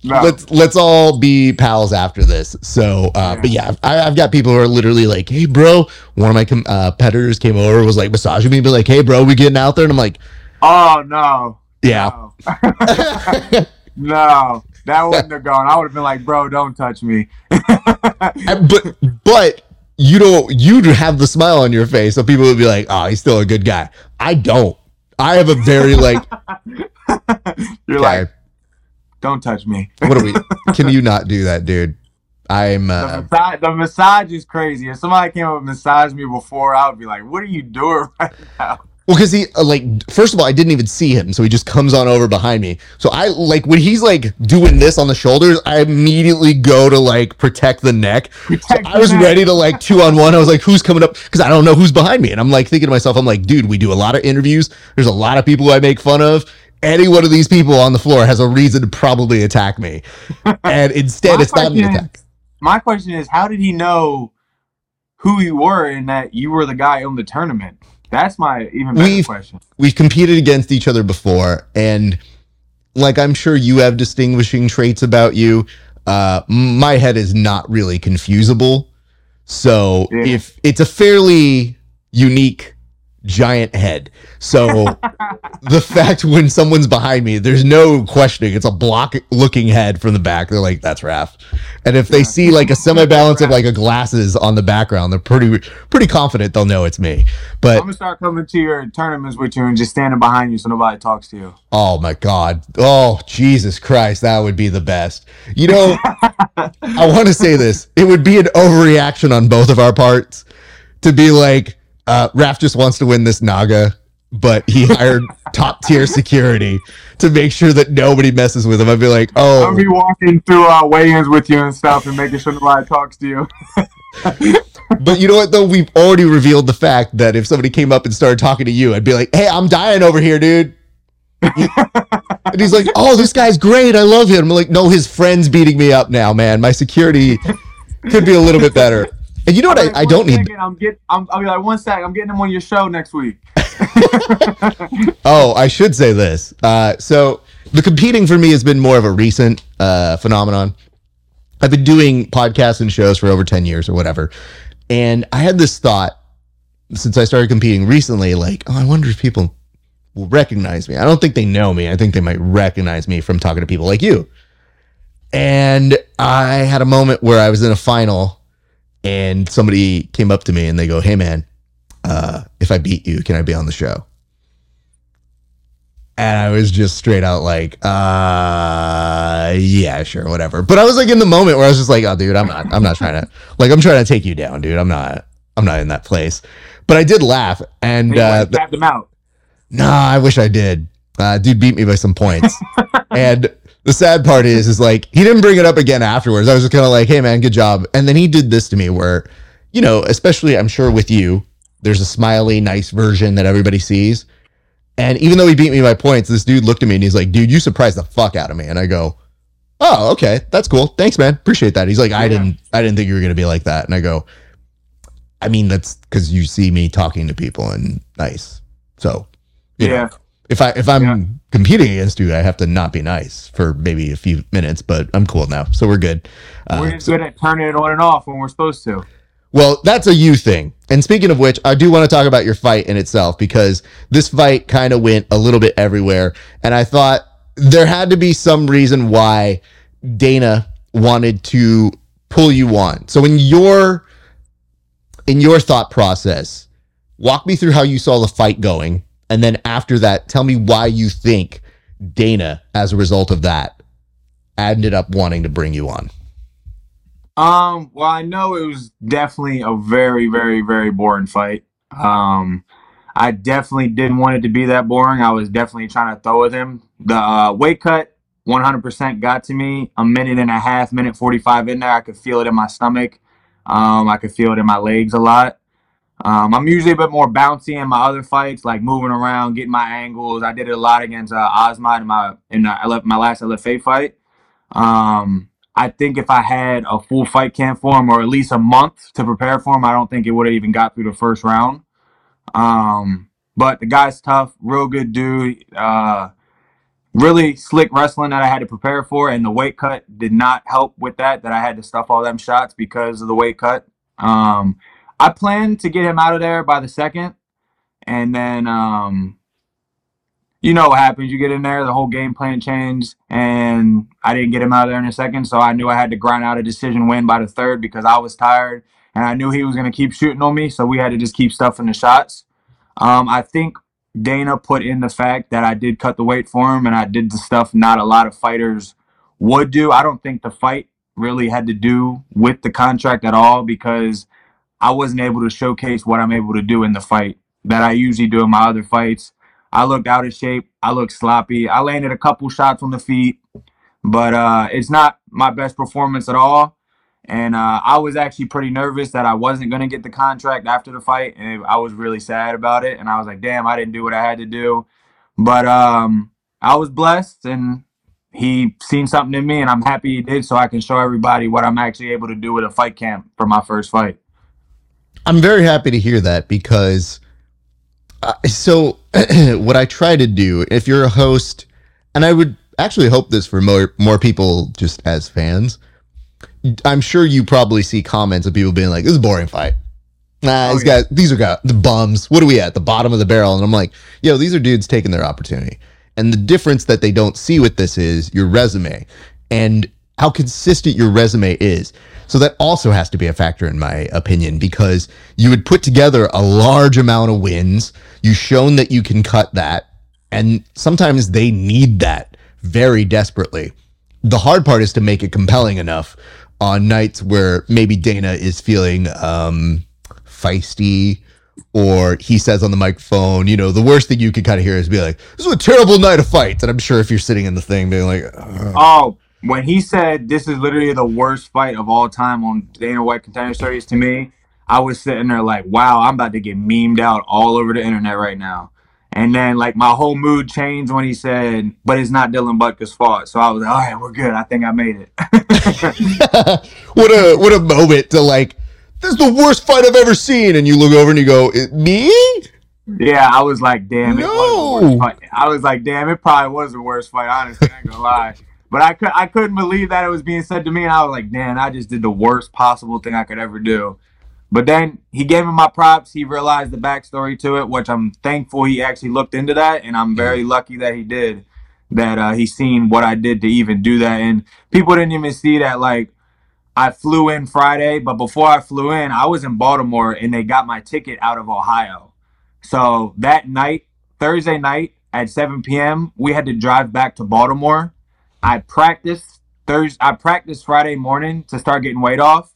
No. let's let's all be pals after this. So, uh, but yeah, I, I've got people who are literally like, "Hey, bro," one of my com- uh, competitors came over, was like massaging me, be like, "Hey, bro, we getting out there?" And I'm like, oh no. "Yeah." No. no. That wouldn't have gone. I would have been like, bro, don't touch me. But but you don't You'd have the smile on your face, so people would be like, "Oh, he's still a good guy." I don't. I have a very like, You're okay, like, don't touch me. what are we? Can you not do that, dude? I'm. The, Uh, massage, the massage is crazy. If somebody came up and massaged me before, I would be like, what are you doing right now? Well, because he uh, like first of all, I didn't even see him, so he just comes on over behind me. So I like when he's like doing this on the shoulders, I immediately go to like protect the neck. So Protect I was neck. ready to like two on one. I was like, who's coming up? Because I don't know who's behind me, and I'm like thinking to myself, I'm like, dude, we do a lot of interviews. There's a lot of people I make fun of. Any one of these people on the floor has a reason to probably attack me, and instead, it's not an question is- attack. My question is, how did he know who you were and that you were the guy in the tournament? That's my even better We've- question. we've competed against each other before and like i'm sure you have distinguishing traits about you uh my head is not really confusable so Yeah. if it's a fairly unique giant head so the fact when someone's behind me there's no questioning it's a block looking head from the back they're like that's Rafe and if they see like a semi balance of like a glasses on the background they're pretty pretty confident they'll know it's me but I'm gonna start coming to your tournaments with you and just standing behind you so nobody talks to you. Oh my God. Oh, Jesus Christ. That would be the best. You know, I want to say this. It would be an overreaction on both of our parts to be like, uh, Rafe just wants to win this NAGA, but he hired top tier security to make sure that nobody messes with him. I'd be like, "Oh, I'm oh, be walking through uh, weigh-ins with you and stuff and making sure nobody talks to you. but you know what though? We've already revealed the fact that if somebody came up and started talking to you, I'd be like, hey, I'm dying over here, dude. and he's like, "Oh, this guy's great. I love him." I'm like, "No, his friend's beating me up now, man. My security could be a little bit better." And you know what? I, I don't need. second, I'm get. I'm, I'll be like, one sec. I'm getting him on your show next week. Oh, I should say this. Uh, so the competing for me has been more of a recent uh, phenomenon. I've been doing podcasts and shows for over ten years or whatever, and I had this thought since I started competing recently. Like, oh, I wonder if people will recognize me. I don't think they know me. I think they might recognize me from talking to people like you. And I had a moment where I was in a final, and somebody came up to me and they go, "Hey, man, uh, if I beat you, can I be on the show?" And I was just straight out like, uh, yeah, sure, whatever. But I was like in the moment where I was just like, oh, dude, I'm not, I'm not trying to, like, I'm trying to take you down, dude. I'm not, I'm not in that place. But I did laugh, and Anyway, uh, tapped him out. Nah, I wish I did. Uh, dude beat me by some points. and the sad part is, is like he didn't bring it up again afterwards. I was just kind of like, "Hey, man, good job." And then he did this to me, where, you know, especially I'm sure with you, there's a smiley, nice version that everybody sees. And even though he beat me by points, this dude looked at me and he's like, "Dude, you surprised the fuck out of me." And I go, "Oh, okay, that's cool. Thanks, man. Appreciate that." He's like, "I Yeah. didn't, I didn't think you were gonna be like that." And I go, "I mean, that's because you see me talking to people and nice. So, you know, Yeah. If I if I'm Yeah. competing against you, I have to not be nice for maybe a few minutes, but I'm cool now, so we're good. Uh, we're just good at turning it on and off when we're supposed to. well, that's a you thing. And speaking of which, I do want to talk about your fight in itself because this fight kind of went a little bit everywhere, and I thought there had to be some reason why Dana wanted to pull you on. So in your in your thought process, walk me through how you saw the fight going, and then after that, tell me why you think Dana, as a result of that, ended up wanting to bring you on. Um, well, I know it was definitely a very, very, very boring fight. Um, I definitely didn't want it to be that boring. I was definitely trying to throw with him. The uh, weight cut 100% got to me. A minute and a half, minute 45 in there, I could feel it in my stomach. Um, I could feel it in my legs a lot. Um, I'm usually a bit more bouncy in my other fights, like moving around, getting my angles. I did it a lot against uh, in my in my last LFA fight. Um, I think if I had a full fight camp for him, or at least a month to prepare for him, I don't think it would have even got through the first round. Um, but the guy's tough, real good dude. Uh, really slick wrestling that I had to prepare for, and the weight cut did not help with that. That I had to stuff all them shots because of the weight cut. Um, I plan to get him out of there by the second, and then um, you know what happens. You get in there, the whole game plan changed, and I didn't get him out of there in a second. So I knew I had to grind out a decision win by the third because I was tired, and I knew he was going to keep shooting on me. So we had to just keep stuffing the shots. Um, I think Dana put in the fact that I did cut the weight for him and I did the stuff not a lot of fighters would do. I don't think the fight really had to do with the contract at all because I wasn't able to showcase what I'm able to do in the fight that I usually do in my other fights. I looked out of shape. I looked sloppy. I landed a couple shots on the feet, but uh, it's not my best performance at all. And uh, I was actually pretty nervous that I wasn't going to get the contract after the fight. And I was really sad about it. And I was like, damn, I didn't do what I had to do. But um, I was blessed and he seen something in me. And I'm happy he did so I can show everybody what I'm actually able to do with a fight camp for my first fight. I'm very happy to hear that because uh, so what I try to do, if you're a host, and I would actually hope this for more, more people just as fans I'm sure you probably see comments of people being like, "This is a boring fight." Nah, oh, these yeah. guys, these are guys, the bums. What are we at? The bottom of the barrel? And I'm like, yo, these are dudes taking their opportunity. And the difference that they don't see with this is your resume and how consistent your resume is. So that also has to be a factor in my opinion because you would put together a large amount of wins. You've shown that you can cut that. And sometimes they need that very desperately. The hard part is to make it compelling enough on nights where maybe Dana is feeling um, feisty or he says on the microphone, you know, the worst thing you could kind of hear is be like, this is a terrible night of fights. And I'm sure if you're sitting in the thing being like, oh, when he said this is literally the worst fight of all time on Dana White Contender Series to me, I was sitting there like, wow, I'm about to get memed out all over the internet right now. And then like my whole mood changed when he said, "But it's not Dylan Budka's fault." So I was like, "All right, we're good. I think I made it." what a what a moment to like. This is the worst fight I've ever seen, and you look over and you go, "Me?" Yeah, I was like, "Damn, it!" no. I was like, "Damn, it probably was the worst fight." Honestly, I ain't gonna lie. But I could I couldn't believe that it was being said to me, and I was like, "Damn, I just did the worst possible thing I could ever do." But then he gave me my props. He realized the backstory to it, which I'm thankful he actually looked into that, and I'm very lucky that he did. That uh, he seen what I did to even do that, and people didn't even see that. Like I flew in Friday, but before I flew in, I was in Baltimore, and they got my ticket out of Ohio. So that night, Thursday night at 7 p.m., we had to drive back to Baltimore. I practiced Thursday. I practiced Friday morning to start getting weight off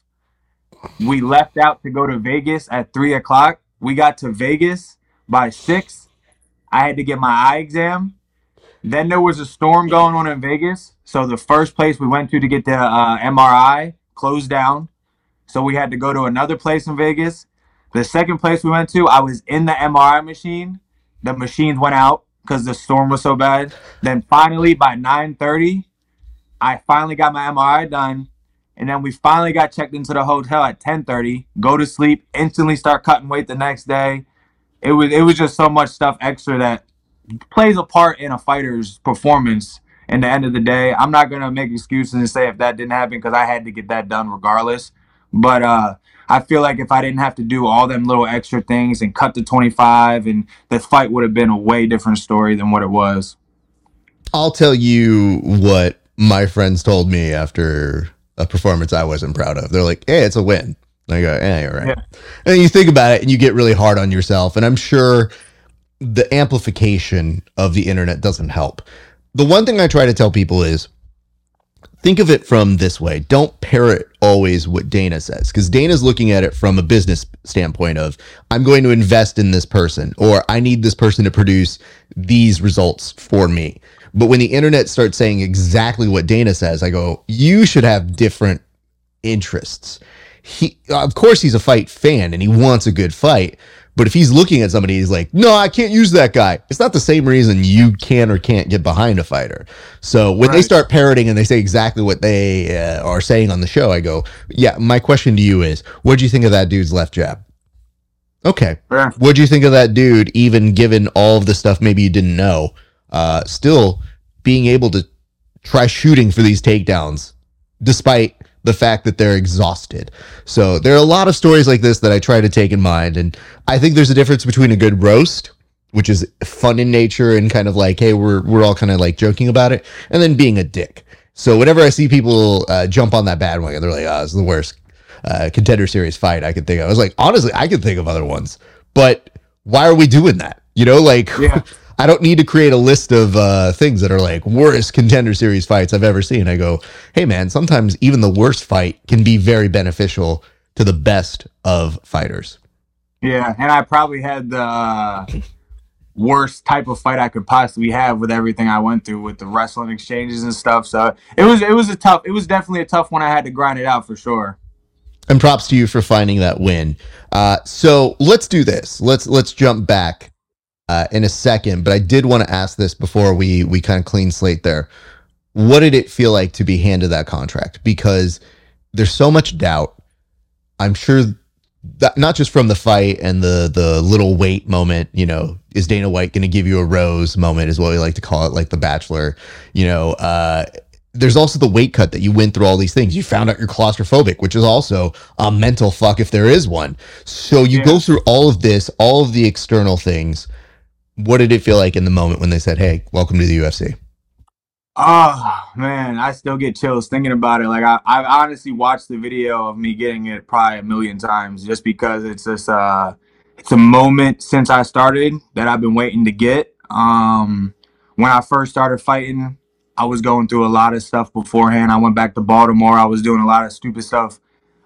we left out to go to Vegas at three o'clock. We got to Vegas by six. I had to get my eye exam. Then there was a storm going on in Vegas. So the first place we went to to get the uh, MRI closed down. So we had to go to another place in Vegas. The second place we went to, I was in the MRI machine. The machines went out because the storm was so bad. Then finally, by 9:30, I finally got my MRI done. And then we finally got checked into the hotel at 10:30. Go to sleep, instantly start cutting weight the next day. It was it was just so much stuff extra that plays a part in a fighter's performance. In the end of the day, I'm not gonna make excuses and say if that didn't happen because I had to get that done regardless. But uh, I feel like if I didn't have to do all them little extra things and cut to 25, and the fight would have been a way different story than what it was. I'll tell you what my friends told me after a performance I wasn't proud of. They're like, "Hey, it's a win." And I go, "Yeah, you're. Yeah. And you think about it, and you get really hard on yourself. And I'm sure the amplification of the internet doesn't help. The one thing I try to tell people is think of it from this way. Don't parrot always what Dana says because Dana's looking at it from a business standpoint of I'm going to invest in this person or I need this person to produce these results for me. But when the internet starts saying exactly what Dana says, I go, you should have different interests. He, of course, he's a fight fan and he wants a good fight. But if he's looking at somebody, he's like, no, I can't use that guy. It's not the same reason you can or can't get behind a fighter. So when they start parroting and they say exactly what they uh, are saying on the show, I go, yeah, my question to you is, what do you think of that dude's left jab? Okay. Yeah. What do you think of that dude, even given all of the stuff maybe you didn't know? Uh, still being able to try shooting for these takedowns despite the fact that they're exhausted. So there are a lot of stories like this that I try to take in mind. And I think there's a difference between a good roast, which is fun in nature and kind of like, hey, we're, we're all kind of like joking about it, and then being a dick. So whenever I see people uh, jump on that bad bandwagon, they're like, oh, it's the worst uh, contender series fight I could think of. I was like, honestly, I could think of other ones, but why are we doing that? You know, like, Yeah. I don't need to create a list of uh, things that are like worst contender series fights I've ever seen. I go, hey man, sometimes even the worst fight can be very beneficial to the best of fighters. Yeah, and I probably had the uh, worst type of fight I could possibly have with everything I went through with the wrestling exchanges and stuff. So it was it was a tough. It was definitely a tough one. I had to grind it out for sure. And props to you for finding that win. Uh, so let's do this. Let's let's jump back uh, in a second. But I did want to ask this before we we kind of clean slate there. What did it feel like to be handed that contract? Because there's so much doubt. I'm sure that not just from the fight and the the little wait moment. You know, is Dana White going to give you a rose moment? Is what we like to call it, like The Bachelor. You know. Uh, there's also the weight cut that you went through all these things. You found out you're claustrophobic, which is also a mental fuck if there is one. So you Yeah. go through all of this, all of the external things. What did it feel like in the moment when they said, "Hey, welcome to the UFC"? Oh man, I still get chills thinking about it. Like I, I've honestly watched the video of me getting it probably a million times, just because it's just uh, it's a moment since I started that I've been waiting to get. Um, when I first started fighting, I was going through a lot of stuff beforehand. I went back to Baltimore. I was doing a lot of stupid stuff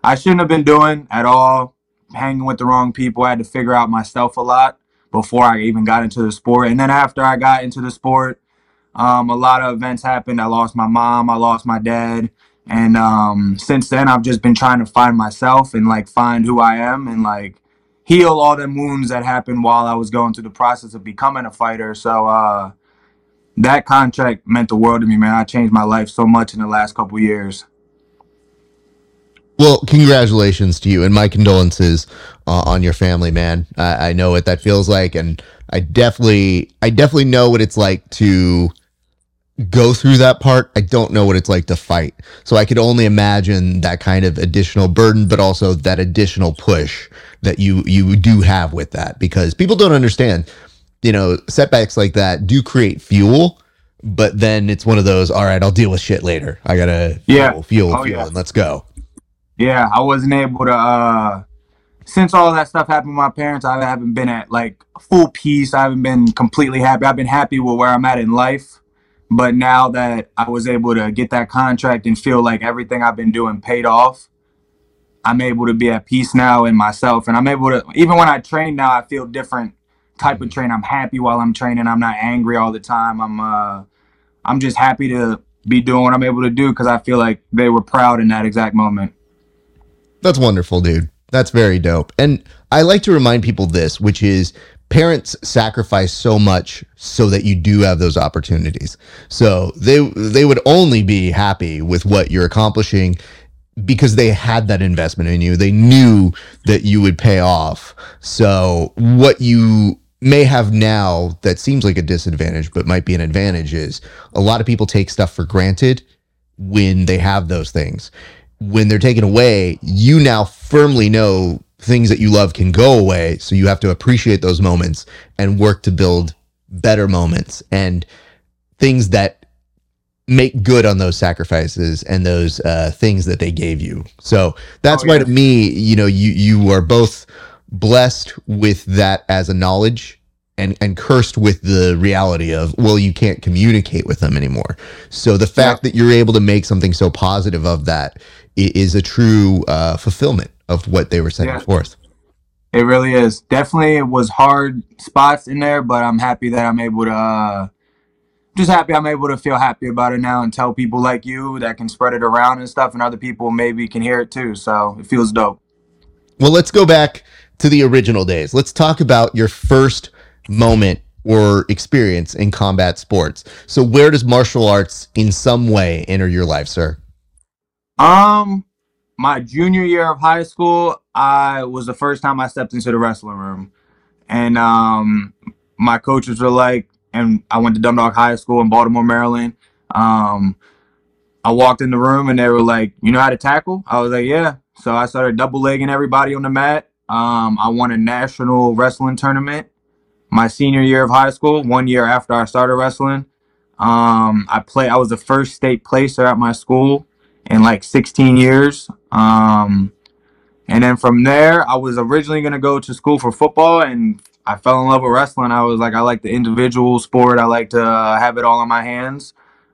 I shouldn't have been doing at all. Hanging with the wrong people. I had to figure out myself a lot before I even got into the sport. And then after I got into the sport, um, a lot of events happened. I lost my mom. I lost my dad. And um, since then, I've just been trying to find myself and like find who I am and like heal all them wounds that happened while I was going through the process of becoming a fighter. So uh, that contract meant the world to me, man. I changed my life so much in the last couple years. Well, congratulations to you and my condolences uh, on your family, man. I, I know what that feels like, and I definitely, I definitely know what it's like to go through that part. I don't know what it's like to fight, so I could only imagine that kind of additional burden, but also that additional push that you you do have with that because people don't understand. You know, setbacks like that do create fuel. But then it's one of those, all right, I'll deal with shit later. I gotta Yeah. fuel, fuel, Oh, fuel, yeah. and let's go. Yeah, I wasn't able to. uh Since all that stuff happened with my parents, I haven't been at like full peace. I haven't been completely happy. I've been happy with where I'm at in life, but now that I was able to get that contract and feel like everything I've been doing paid off, I'm able to be at peace now in myself, and I'm able to. Even when I train now, I feel different type of train. I'm happy while I'm training. I'm not angry all the time. I'm uh, I'm just happy to be doing what I'm able to do because I feel like they were proud in that exact moment. That's wonderful, dude. That's very dope. And I like to remind people this, which is parents sacrifice so much so that you do have those opportunities. So they they would only be happy with what you're accomplishing because they had that investment in you. They knew that you would pay off. So what you may have now that seems like a disadvantage but might be an advantage is a lot of people take stuff for granted when they have those things when they're taken away, you now firmly know things that you love can go away. So you have to appreciate those moments and work to build better moments and things that make good on those sacrifices and those uh, things that they gave you. So that's Oh, why to me, you know, you you are both blessed with that as a knowledge and and cursed with the reality of well you can't communicate with them anymore. So the fact that you're able to make something so positive of that is a true uh, fulfillment of what they were setting Yeah. forth. It really is. Definitely it was hard spots in there, but I'm happy that I'm able to uh just happy I'm able to feel happy about it now and tell people like you that can spread it around and stuff and other people maybe can hear it too. So it feels dope. Well, let's go back to the original days. Let's talk about your first moment or experience in combat sports. So, where does martial arts in some way enter your life, sir? Um, my junior year of high school, I was the first time I stepped into the wrestling room, and um, my coaches were like, and I went to Dundalk High School in Baltimore, Maryland. Um, I walked in the room and they were like, "You know how to tackle?" I was like, "Yeah." So I started double legging everybody on the mat. Um, I won a national wrestling tournament my senior year of high school, one year after I started wrestling. Um, I play. I was the first state placer at my school in like 16 years. Um, and then from there, I was originally gonna go to school for football, and I fell in love with wrestling. I was like, I like the individual sport. I like to have it all in my hands.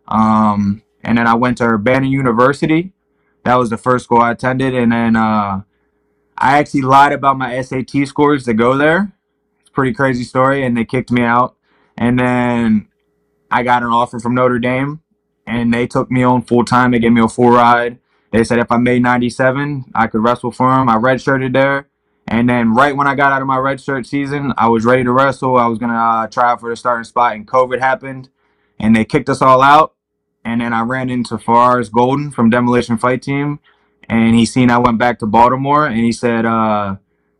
Um, and then I went to Urbana University. That was the first school I attended, and then uh, I actually lied about my SAT scores to go there. It's pretty crazy story, and they kicked me out. And then I got an offer from Notre Dame, and they took me on full time. They gave me a full ride. They said if I made 97, I could wrestle for them. I redshirted there. And then right when I got out of my redshirt season, I was ready to wrestle. I was going to uh, try out for the starting spot, and COVID happened, and they kicked us all out. And then I ran into Faraz Golden from Demolition Fight Team, and he seen I went back to Baltimore, and he said, uh,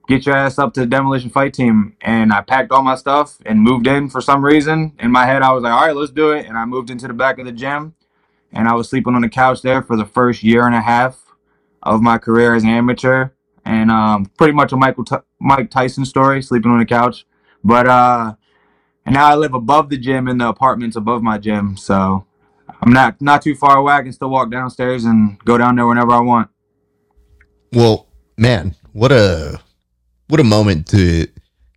get your ass up to the demolition fight team. And i packed all my stuff and moved in for some reason. In my head i was like all right let's do it. And i moved into the back of the gym. And i was sleeping on the couch there for the first year and a half of my career as an amateur. And um, pretty much a michael T- mike tyson story sleeping on the couch. But uh and now i live above the gym in the apartments above my gym. So i'm not not too far away. I can still walk downstairs and go down there whenever i want. Well, man, what a what a moment to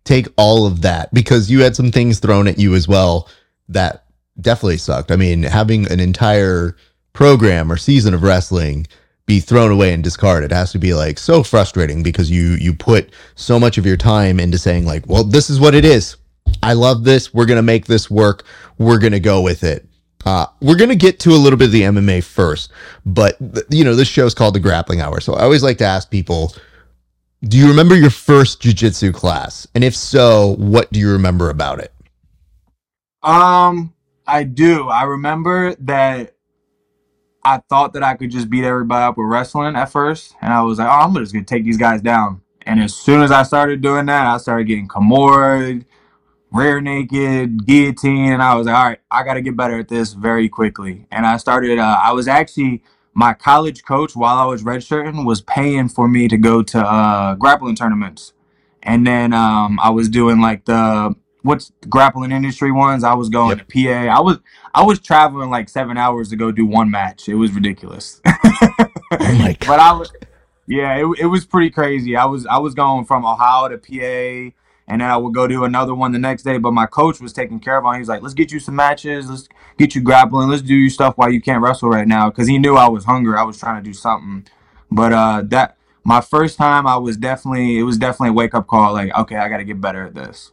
take all of that because you had some things thrown at you as well that definitely sucked. I mean, having an entire program or season of wrestling be thrown away and discarded has to be like so frustrating because you you put so much of your time into saying like, well, this is what it is. I love this. We're gonna make this work. We're gonna go with it. Uh, we're gonna get to a little bit of the MMA first, but th- you know this show's called the Grappling Hour, so I always like to ask people: Do you remember your first jujitsu class? And if so, what do you remember about it? Um, I do. I remember that I thought that I could just beat everybody up with wrestling at first, and I was like, "Oh, I'm just gonna take these guys down." And as soon as I started doing that, I started getting Kimura, rear naked, guillotine, and I was like, "All right, I got to get better at this very quickly." And I started. Uh, I was actually my college coach while I was redshirting was paying for me to go to uh, grappling tournaments, and then um, I was doing like the what's the grappling industry ones. I was going to PA. I was I was traveling like seven hours to go do one match. It was ridiculous. Oh my But I was, yeah, it, it was pretty crazy. I was I was going from Ohio to PA, and then I would go do another one the next day. But my coach was taking care of him. He was like, "Let's get you some matches. Let's get you grappling. Let's do your stuff while you can't wrestle right now." Because he knew I was hungry. I was trying to do something. But uh, that my first time, I was definitely it was definitely a wake up call. Like, okay, I got to get better at this.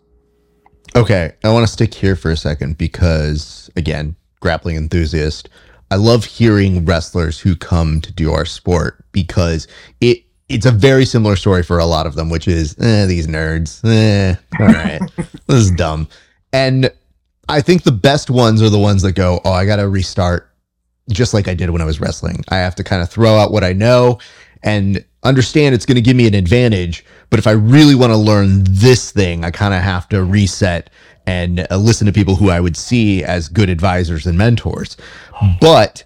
Okay, I want to stick here for a second because, again, grappling enthusiast. I love hearing wrestlers who come to do our sport because it it's a very similar story for a lot of them, which is eh, these nerds. Eh, all right, this is dumb. And I think the best ones are the ones that go, "Oh, I got to restart," just like I did when I was wrestling. I have to kind of throw out what I know and understand it's going to give me an advantage. But if I really want to learn this thing, I kind of have to reset and uh, listen to people who I would see as good advisors and mentors. But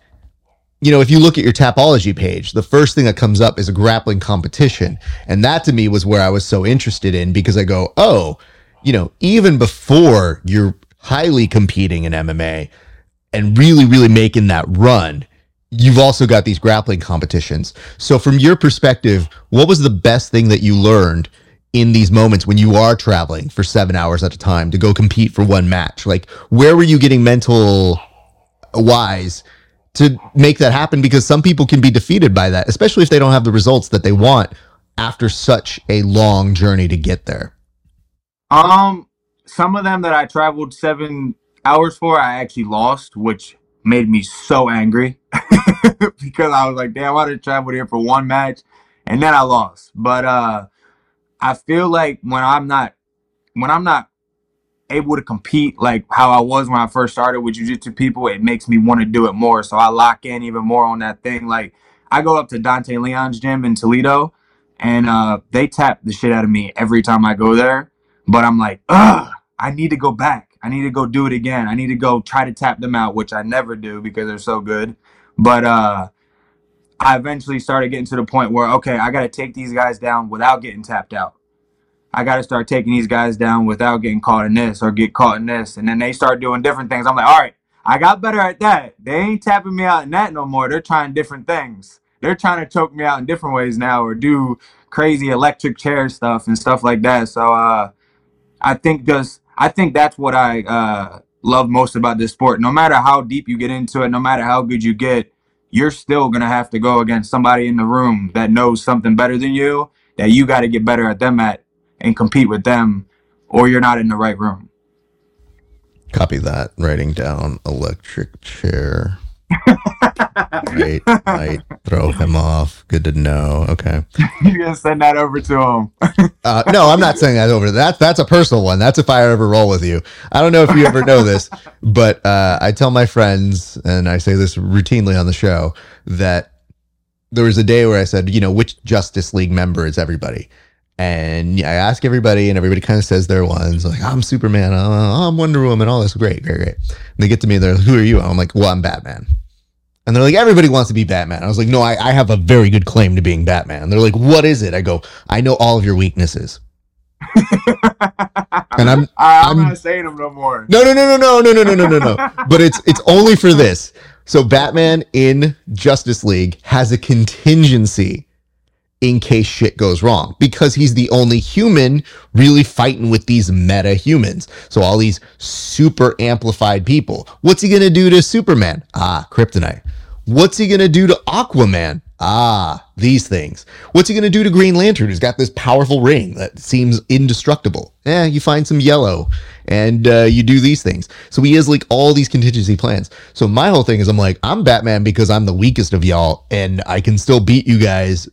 you know, if you look at your Tapology page, the first thing that comes up is a grappling competition. And that to me was where I was so interested in because I go, oh, you know, even before you're highly competing in MMA, and really, really making that run, you've also got these grappling competitions. So, from your perspective, what was the best thing that you learned in these moments when you are traveling for seven hours at a time to go compete for one match? Like, where were you getting mental wise to make that happen? Because some people can be defeated by that, especially if they don't have the results that they want after such a long journey to get there. Um, some of them that I traveled seven hours for, I actually lost, which made me so angry because I was like, damn, I just traveled here for one match and then I lost. But uh I feel like when I'm not when I'm not able to compete like how I was when I first started with jiu-jitsu people, it makes me want to do it more. So I lock in even more on that thing. Like I go up to Dante Leon's gym in Toledo and uh they tap the shit out of me every time I go there. But I'm like, ugh, I need to go back. I need to go do it again. I need to go try to tap them out, which I never do because they're so good. But uh I eventually started getting to the point where okay, I got to take these guys down without getting tapped out. I got to start taking these guys down without getting caught in this or get caught in this. And then they start doing different things. I'm like, all right, I got better at that. They ain't tapping me out in that no more. They're trying different things. They're trying to choke me out in different ways now or do crazy electric chair stuff and stuff like that. So uh, I think just I think that's what I uh, love most about this sport. No matter how deep you get into it, no matter how good you get, you're still gonna have to go against somebody in the room that knows something better than you that you got to get better at them at and compete with them, or you're not in the right room. Copy that. Writing down electric chair. right, might throw him off. Good to know. Okay. You're gonna send that over to him. Uh, no, I'm not saying that over. That that's a personal one. That's if I ever roll with you. I don't know if you ever know this, but uh, I tell my friends, and I say this routinely on the show, that there was a day where I said, you know, which Justice League member is everybody? And I ask everybody, and everybody kind of says their ones, like, I'm Superman, oh, I'm Wonder Woman, all this. Great, great, great. And they get to me, and they're like, who are you? And I'm like, well, I'm Batman. And they're like, everybody wants to be Batman. I was like, no, I, I have a very good claim to being Batman. And they're like, what is it? I go, I know all of your weaknesses. and I'm, I, am not saying them no more. No, no, no, no, no, no, no, no, no, no, no. but it's it's only for this. So Batman in Justice League has a contingency in case shit goes wrong because he's the only human really fighting with these meta humans. So all these super amplified people. What's he going to do to Superman? Ah, kryptonite. What's he going to do to Aquaman? Ah, these things. What's he going to do to Green Lantern who's got this powerful ring that seems indestructible? Eh, you find some yellow and uh, you do these things. So he has like all these contingency plans. So my whole thing is I'm like, I'm Batman because I'm the weakest of y'all and I can still beat you guys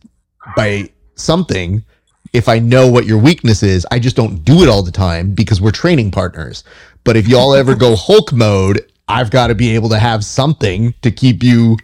by something if I know what your weakness is. I just don't do it all the time because we're training partners. But if y'all ever go Hulk mode, I've got to be able to have something to keep you.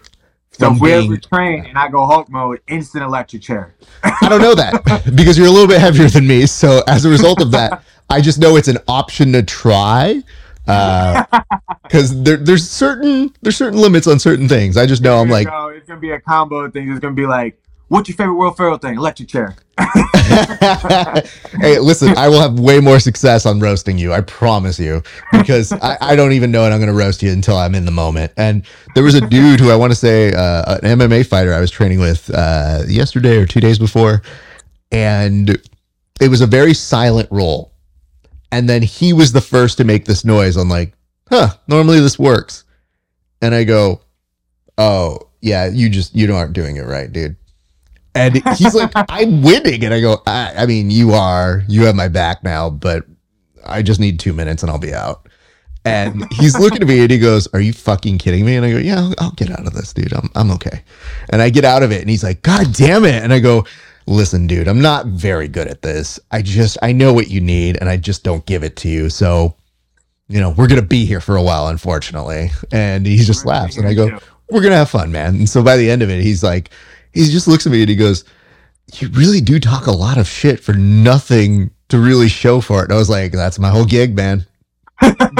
So we ever train and I go Hulk mode, instant electric chair. I don't know that because you're a little bit heavier than me. So as a result of that, I just know it's an option to try because uh, there, there's certain there's certain limits on certain things. I just know I'm like go. it's gonna be a combo thing. It's gonna be like What's your favorite Will Ferrell thing? Electric chair. hey, listen, I will have way more success on roasting you. I promise you, because I, I don't even know it. I'm going to roast you until I'm in the moment. And there was a dude who I want to say, uh, an MMA fighter I was training with uh, yesterday or two days before, and it was a very silent roll. And then he was the first to make this noise. I'm like, huh, normally this works. And I go, oh, yeah, you just, you aren't doing it right, dude. And he's like, I'm winning. And I go, I, I mean, you are, you have my back now, but I just need two minutes and I'll be out. And he's looking at me and he goes, Are you fucking kidding me? And I go, Yeah, I'll, I'll, get out of this, dude. I'm, I'm okay. And I get out of it and he's like, God damn it. And I go, Listen, dude, I'm not very good at this. I just, I know what you need and I just don't give it to you. So, you know, we're going to be here for a while, unfortunately. And he just laughs and I go, We're going to have fun, man. And so by the end of it, he's like, he just looks at me and he goes, You really do talk a lot of shit for nothing to really show for it. And I was like, That's my whole gig, man.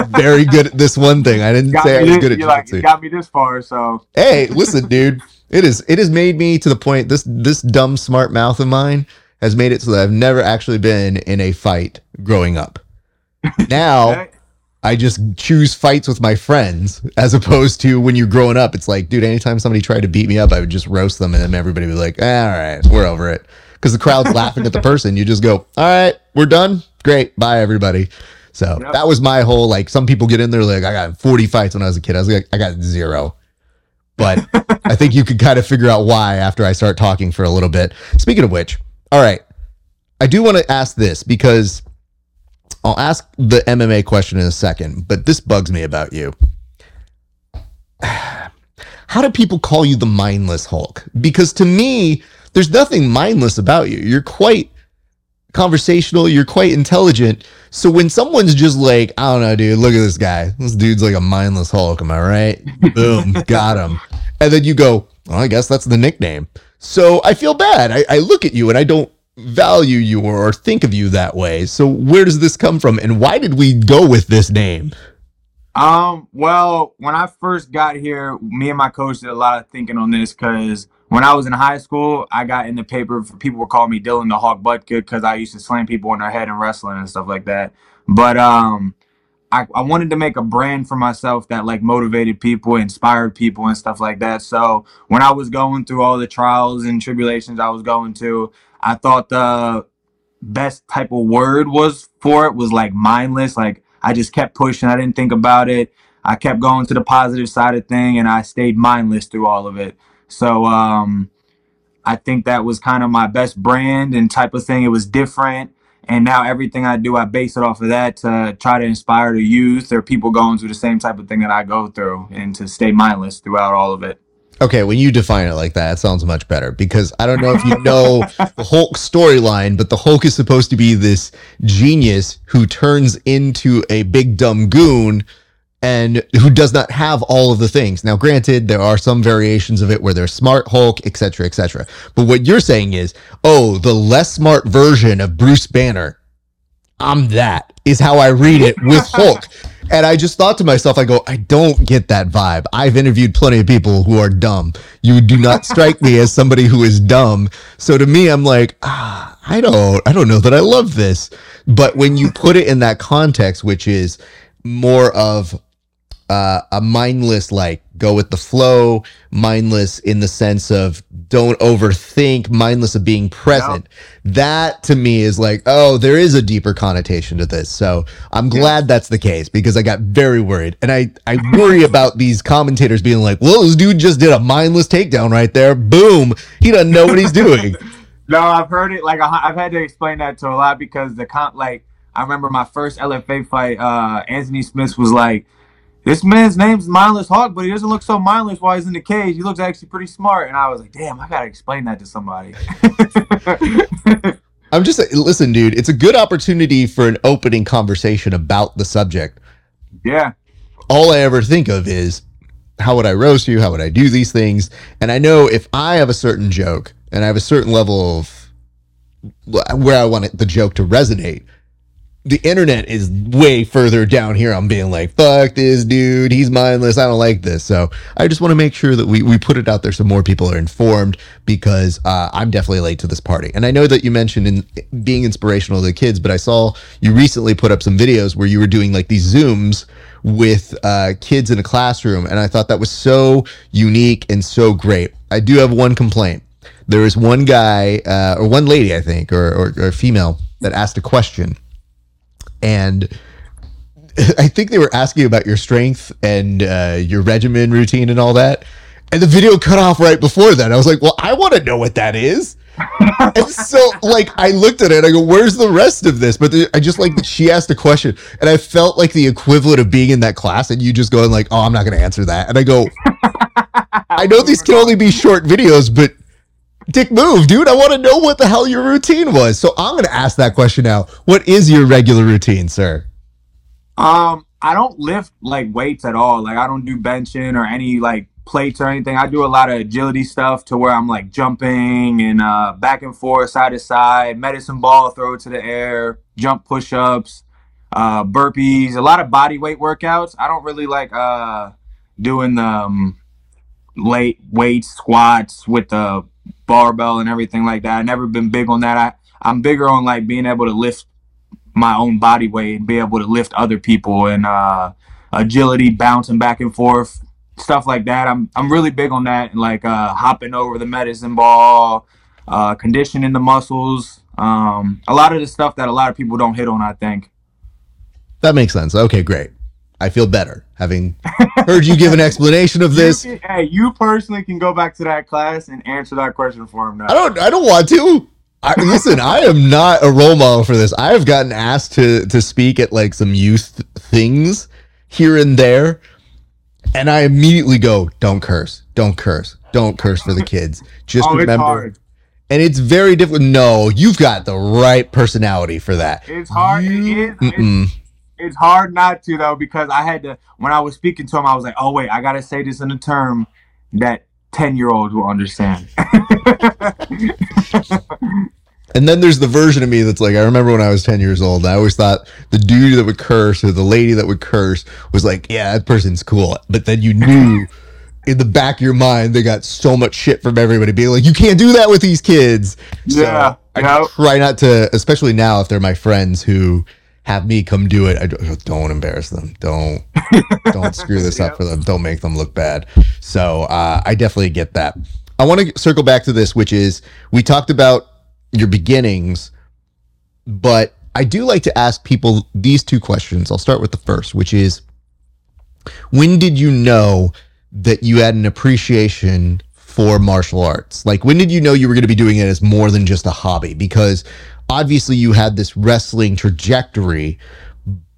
Very good at this one thing. I didn't say I was good at like, got me this far, so hey, listen, dude. It is it has made me to the point this this dumb smart mouth of mine has made it so that I've never actually been in a fight growing up. Now I just choose fights with my friends as opposed to when you're growing up. It's like, dude, anytime somebody tried to beat me up, I would just roast them and then everybody would be like, eh, all right, we're over it. Because the crowd's laughing at the person. You just go, all right, we're done. Great. Bye, everybody. So Yep. that was my whole like. Some people get in there like I got 40 fights when I was a kid. I was like I got zero, but I think you could kind of figure out why after I start talking for a little bit. Speaking of which, all right, I do want to ask this because I'll ask the MMA question in a second, but this bugs me about you. How do people call you the mindless Hulk? Because to me, there's nothing mindless about you. You're quite conversational, you're quite intelligent. So when someone's just like, I don't know, dude, look at this guy. This dude's like a mindless Hulk, am I right? Boom, got him. And then you go, well, I guess that's the nickname. So I feel bad. I, I look at you and I don't value you or, think of you that way. So where does this come from? And why did we go with this name? Um, well, when I first got here, me and my coach did a lot of thinking on this because when I was in high school, I got in the paper people would call me Dylan the Hawk Budka because I used to slam people in their head in wrestling and stuff like that. But um, I, I wanted to make a brand for myself that like motivated people, inspired people, and stuff like that. So when I was going through all the trials and tribulations I was going to, I thought the best type of word was for it was like mindless. Like I just kept pushing. I didn't think about it. I kept going to the positive side of thing, and I stayed mindless through all of it. So um, I think that was kind of my best brand and type of thing. It was different. And now everything I do, I base it off of that to try to inspire the youth or people going through the same type of thing that I go through and to stay mindless throughout all of it. Okay, when you define it like that, it sounds much better because I don't know if you know the Hulk storyline, but the Hulk is supposed to be this genius who turns into a big dumb goon and who does not have all of the things. Now, granted, there are some variations of it where there's smart Hulk, etc., etc. But what you're saying is, oh, the less smart version of Bruce Banner. I'm that is how I read it with Hulk. And I just thought to myself, I go, I don't get that vibe. I've interviewed plenty of people who are dumb. You do not strike me as somebody who is dumb. So to me, I'm like, ah, I don't, I don't know that I love this. But when you put it in that context, which is more of uh, a mindless, like go with the flow, mindless in the sense of don't overthink, mindless of being present. That to me is like, oh, there is a deeper connotation to this. So I'm glad that's the case because I got very worried. And I, I worry about these commentators being like, well, this dude just did a mindless takedown right there. Boom. He doesn't know what he's doing. No, I've heard it. Like I've had to explain that to a lot because the comp. Like I remember my first LFA fight. Uh, Anthony Smith was like, "This man's name's Mindless Hulk, but he doesn't look so mindless while he's in the cage. He looks actually pretty smart." And I was like, "Damn, I gotta explain that to somebody." I'm just listen, dude. It's a good opportunity for an opening conversation about the subject. yeah, All I ever think of is how would I roast you? How would I do these things? And I know if I have a certain joke and I have a certain level of where I want it, the joke to resonate, the internet is way further down here. I'm being like, fuck this dude. He's mindless. I don't like this. So I just want to make sure that we, we put it out there so more people are informed because uh, I'm definitely late to this party. And I know that you mentioned in being inspirational to the kids, but I saw you recently put up some videos where you were doing like these Zooms with uh, kids in a classroom. And I thought that was so unique and so great. I do have one complaint. There is one guy uh, or one lady, I think, or, or, or female that asked a question and I think they were asking about your strength and uh, your regimen routine and all that. And the video cut off right before that. I was like, well, I want to know what that is. and so, like, I looked at it. I go, "Where's the rest of this?" But the, I just like she asked a question, and I felt like the equivalent of being in that class, and you just going like, "Oh, I'm not going to answer that." And I go, "I know these can only be short videos, but Dick, move, dude. I want to know what the hell your routine was. So I'm going to ask that question now. What is your regular routine, sir? Um, I don't lift like weights at all. Like I don't do benching or any like plates or anything. I do a lot of agility stuff to where I'm like jumping and uh, back and forth, side to side, medicine ball, throw to the air, jump push ups, uh, burpees, a lot of body weight workouts. I don't really like uh, doing the um, late weights, squats with the barbell and everything like that. i never been big on that. I, I'm bigger on like being able to lift my own body weight and be able to lift other people and uh, agility, bouncing back and forth, stuff like that. I'm I'm really big on that, and like uh, hopping over the medicine ball, uh, conditioning the muscles. Um, a lot of the stuff that a lot of people don't hit on, I think. That makes sense. Okay, great. I feel better having heard you give an explanation of this. You can, hey, you personally can go back to that class and answer that question for him now. I don't. I don't want to. I, listen, I am not a role model for this. I have gotten asked to to speak at like some youth things here and there, and I immediately go, "Don't curse, don't curse, don't curse for the kids." Just oh, remember. It's. And it's very difficult. No, you've got the right personality for that. It's hard. You, it is. It's, it's hard not to though because I had to when I was speaking to him, I was like, "Oh wait, I gotta say this in a term that ten year olds will understand." and then there's the version of me that's like, I remember when I was ten years old, I always thought the dude that would curse or the lady that would curse was like, "Yeah, that person's cool," but then you knew. in the back of your mind, they got so much shit from everybody being like, "You can't do that with these kids." Yeah, so I try not to, especially now if they're my friends who have me come do it. I don't embarrass them. Don't don't screw this up for them. Don't make them look bad. So uh, I definitely get that. I want to circle back to this, which is we talked about your beginnings, but I do like to ask people these two questions. I'll start with the first, which is when did you know that you had an appreciation for martial arts? Like, when did you know you were going to be doing it as more than just a hobby? Because obviously you had this wrestling trajectory,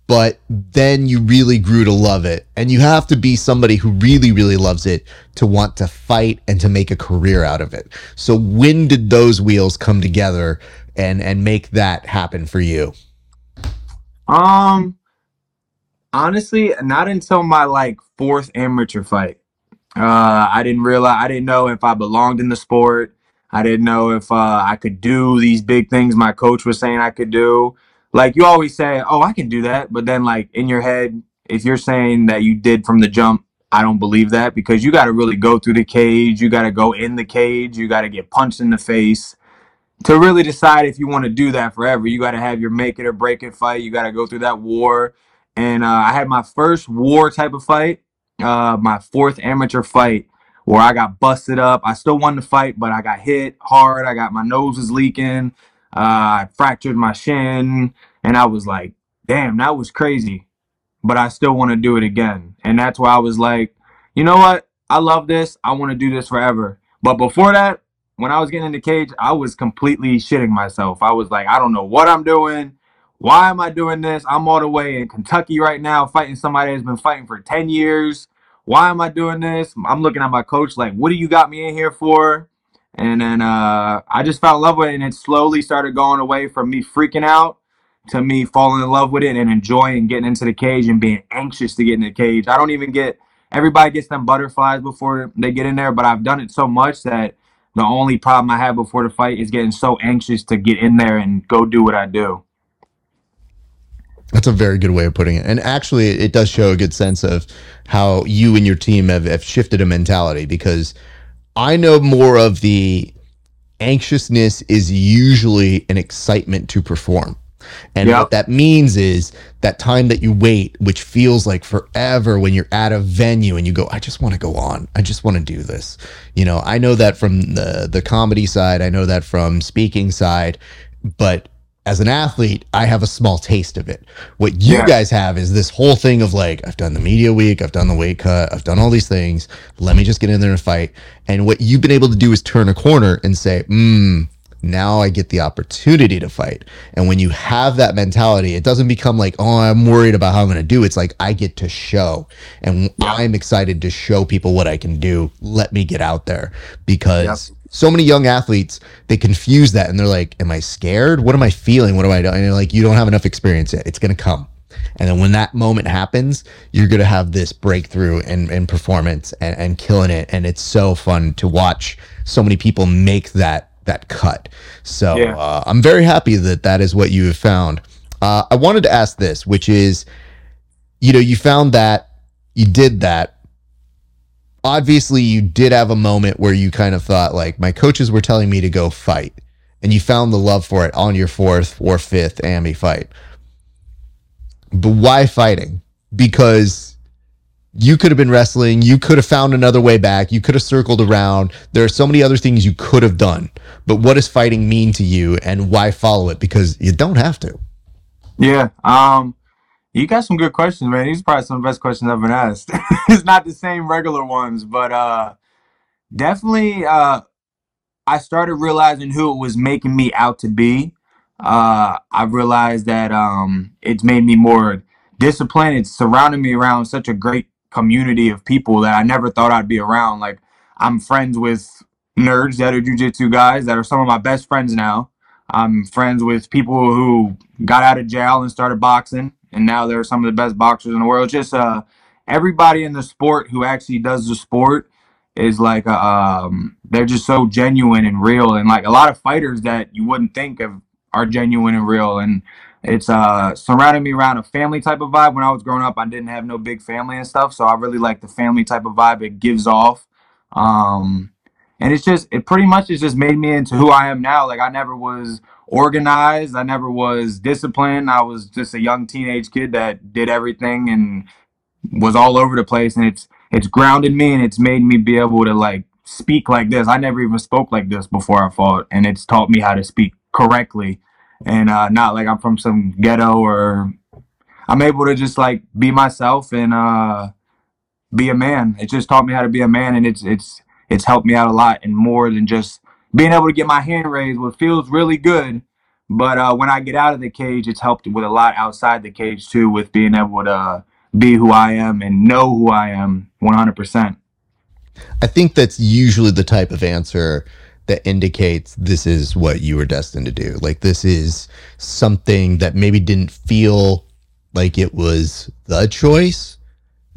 but then you really grew to love it. And you have to be somebody who really, really loves it to want to fight and to make a career out of it. So when did those wheels come together and and make that happen for you? Um honestly, not until my like fourth amateur fight. Uh I didn't realize I didn't know if I belonged in the sport. I didn't know if uh, I could do these big things my coach was saying I could do. Like you always say, "Oh, I can do that," but then like in your head, if you're saying that you did from the jump, I don't believe that because you got to really go through the cage, you got to go in the cage, you got to get punched in the face to really decide if you want to do that forever. You got to have your make it or break it fight. You got to go through that war. And uh, I had my first war type of fight, uh, my fourth amateur fight where I got busted up. I still won the fight, but I got hit hard. I got my nose was leaking. Uh, I fractured my shin, and I was like, damn, that was crazy. But I still want to do it again. And that's why I was like, you know what? I love this. I want to do this forever. But before that, when I was getting in the cage, I was completely shitting myself. I was like, I don't know what I'm doing. Why am I doing this? I'm all the way in Kentucky right now fighting somebody that's been fighting for 10 years why am I doing this? I'm looking at my coach like, what do you got me in here for? And then uh, I just fell in love with it, and it slowly started going away from me freaking out to me falling in love with it and enjoying getting into the cage and being anxious to get in the cage. I don't even get everybody gets them butterflies before they get in there, but I've done it so much that the only problem I have before the fight is getting so anxious to get in there and go do what I do. That's a very good way of putting it. And actually, it does show a good sense of how you and your team have, have shifted a mentality because I know more of the anxiousness is usually an excitement to perform. And yep. what that means is that time that you wait, which feels like forever when you're at a venue and you go, I just want to go on. I just want to do this. You know, I know that from the the comedy side, I know that from speaking side, but as an athlete, I have a small taste of it. What you yeah. guys have is this whole thing of like, I've done the media week, I've done the weight cut, I've done all these things. Let me just get in there and fight. And what you've been able to do is turn a corner and say, hmm, now I get the opportunity to fight. And when you have that mentality, it doesn't become like, oh, I'm worried about how I'm going to do. It's like, I get to show. And yeah. I'm excited to show people what I can do. Let me get out there because so many young athletes they confuse that and they're like am i scared? What am i feeling? What am i doing and they're like you don't have enough experience yet. It's going to come. And then when that moment happens you're going to have this breakthrough and, and performance and, and killing it. And it's so fun to watch so many people make that that cut. So yeah. uh, i'm very happy that that is what you have found. Uh, i wanted to ask this which is you know you found that you did that obviously you did have a moment where you kind of thought like my coaches were telling me to go fight and you found the love for it on your fourth or fifth AMI fight. but why fighting? Because you could have been wrestling, you could have found another way back, you could have circled around. There are so many other things you could have done. But what does fighting mean to you and why follow it? Because you don't have to. Yeah. Um you got some good questions, man. These are probably some of the best questions I've been asked. it's not the same regular ones, but uh definitely uh I started realizing who it was making me out to be. Uh I realized that um it's made me more disciplined. It's surrounded me around such a great community of people that I never thought I'd be around. Like I'm friends with nerds that are jujitsu guys that are some of my best friends now. I'm friends with people who got out of jail and started boxing, and now they're some of the best boxers in the world. Just uh, everybody in the sport who actually does the sport is like uh, um, they're just so genuine and real, and like a lot of fighters that you wouldn't think of are genuine and real, and it's uh surrounding me around a family type of vibe. When I was growing up, I didn't have no big family and stuff, so I really like the family type of vibe it gives off. Um, and it's just it pretty much has just made me into who I am now. Like I never was organized, I never was disciplined. I was just a young teenage kid that did everything and was all over the place. And it's it's grounded me and it's made me be able to like speak like this. I never even spoke like this before I fought, and it's taught me how to speak correctly and uh, not like I'm from some ghetto or I'm able to just like be myself and uh, be a man. It just taught me how to be a man, and it's it's it's helped me out a lot and more than just being able to get my hand raised. What feels really good, but uh, when I get out of the cage, it's helped with a lot outside the cage too, with being able to be who I am and know who I am 100%. I think that's usually the type of answer that indicates this is what you were destined to do. Like this is something that maybe didn't feel like it was the choice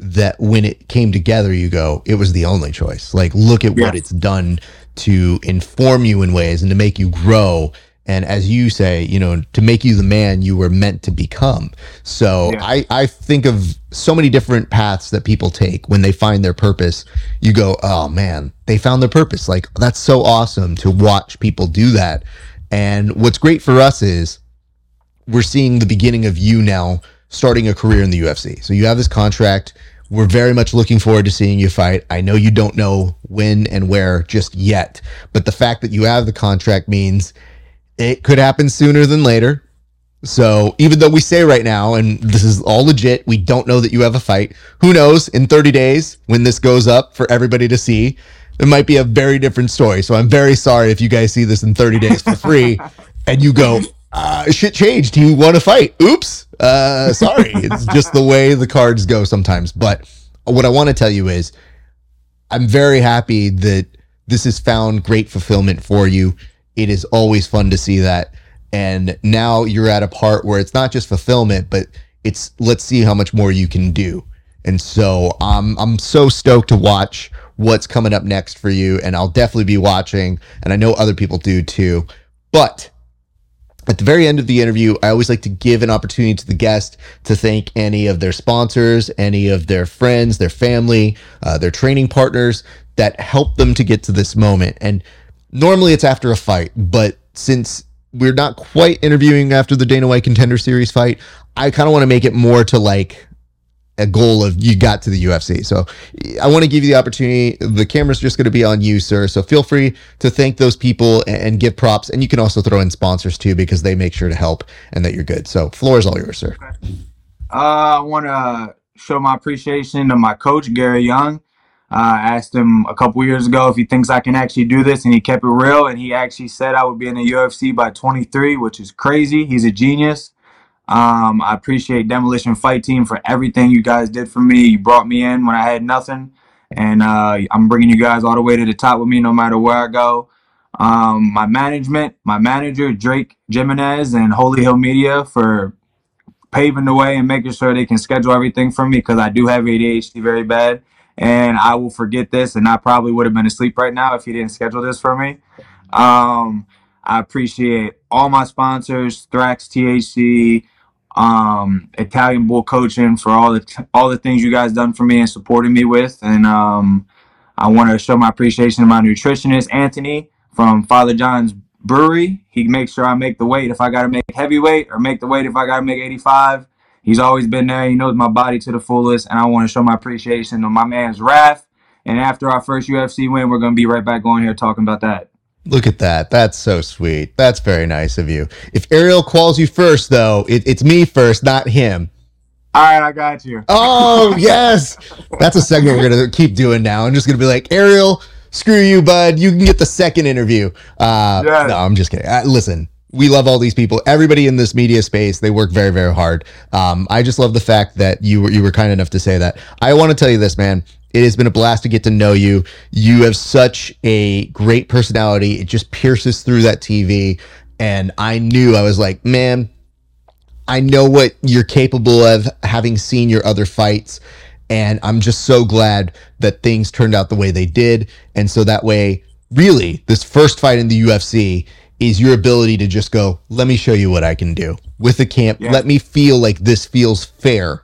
that when it came together you go it was the only choice. Like look at what it's done to inform you in ways and to make you grow and as you say, you know, to make you the man you were meant to become. So yeah. I, I think of so many different paths that people take when they find their purpose. You go, oh man, they found their purpose. Like that's so awesome to watch people do that. And what's great for us is we're seeing the beginning of you now starting a career in the UFC. So you have this contract. We're very much looking forward to seeing you fight. I know you don't know when and where just yet, but the fact that you have the contract means it could happen sooner than later. So even though we say right now, and this is all legit, we don't know that you have a fight. Who knows? In 30 days, when this goes up for everybody to see, it might be a very different story. So I'm very sorry if you guys see this in 30 days for free, and you go, uh, "Shit changed. You want to fight? Oops. Uh, sorry. it's just the way the cards go sometimes." But what I want to tell you is, I'm very happy that this has found great fulfillment for you it is always fun to see that. And now you're at a part where it's not just fulfillment, but it's let's see how much more you can do. And so I'm I'm so stoked to watch what's coming up next for you. And I'll definitely be watching. And I know other people do too. But at the very end of the interview, I always like to give an opportunity to the guest to thank any of their sponsors, any of their friends, their family, uh, their training partners that helped them to get to this moment. And normally it's after a fight, but since we're not quite interviewing after the Dana White Contender Series fight, I kind of want to make it more to like a goal of you got to the UFC. So I want to give you the opportunity. The camera's just going to be on you, sir. So feel free to thank those people and, give props. And you can also throw in sponsors too because they make sure to help and that you're good. So floor is all yours, sir. Uh, I want to show my appreciation to my coach, Gary Young. Uh, I asked him a couple years ago if he thinks I can actually do this, and he kept it real. And he actually said I would be in the UFC by 23, which is crazy. He's a genius. Um, I appreciate Demolition Fight Team for everything you guys did for me. You brought me in when I had nothing, and uh, I'm bringing you guys all the way to the top with me no matter where I go. Um, my management, my manager Drake Jimenez and Holy Hill Media for paving the way and making sure they can schedule everything for me because I do have ADHD very bad and I will forget this, and I probably would have been asleep right now if he didn't schedule this for me. Um, I appreciate all my sponsors, Thrax THC, um, Italian Bull Coaching for all the t- all the things you guys done for me and supporting me with, and um, I want to show my appreciation to my nutritionist Anthony from Father John's Brewery. He makes sure I make the weight if I got to make heavyweight, or make the weight if I got to make 85 He's always been there. He knows my body to the fullest, and I want to show my appreciation to my man's Wrath. And after our first UFC win, we're gonna be right back on here talking about that. Look at that. That's so sweet. That's very nice of you. If Ariel calls you first, though, it, it's me first, not him. All right, I got you. Oh, yes. That's a segment we're going to keep doing now. I'm just going to be like, Ariel, screw you, bud. You can get the second interview. Uh, Yes. No, I'm just kidding. Uh, listen, we love all these people. Everybody in this media space, they work very, very hard. Um, I just love the fact that you were you were kind enough to say that. I want to tell you this, man. It has been a blast to get to know you. You have such a great personality. It just pierces through that TV. And I knew I was like, man, I know what you're capable of having seen your other fights. And I'm just so glad that things turned out the way they did. And so that way, really, this first fight in the UFC is your ability to just go, let me show you what I can do with the camp. Yeah. Let me feel like this feels fair.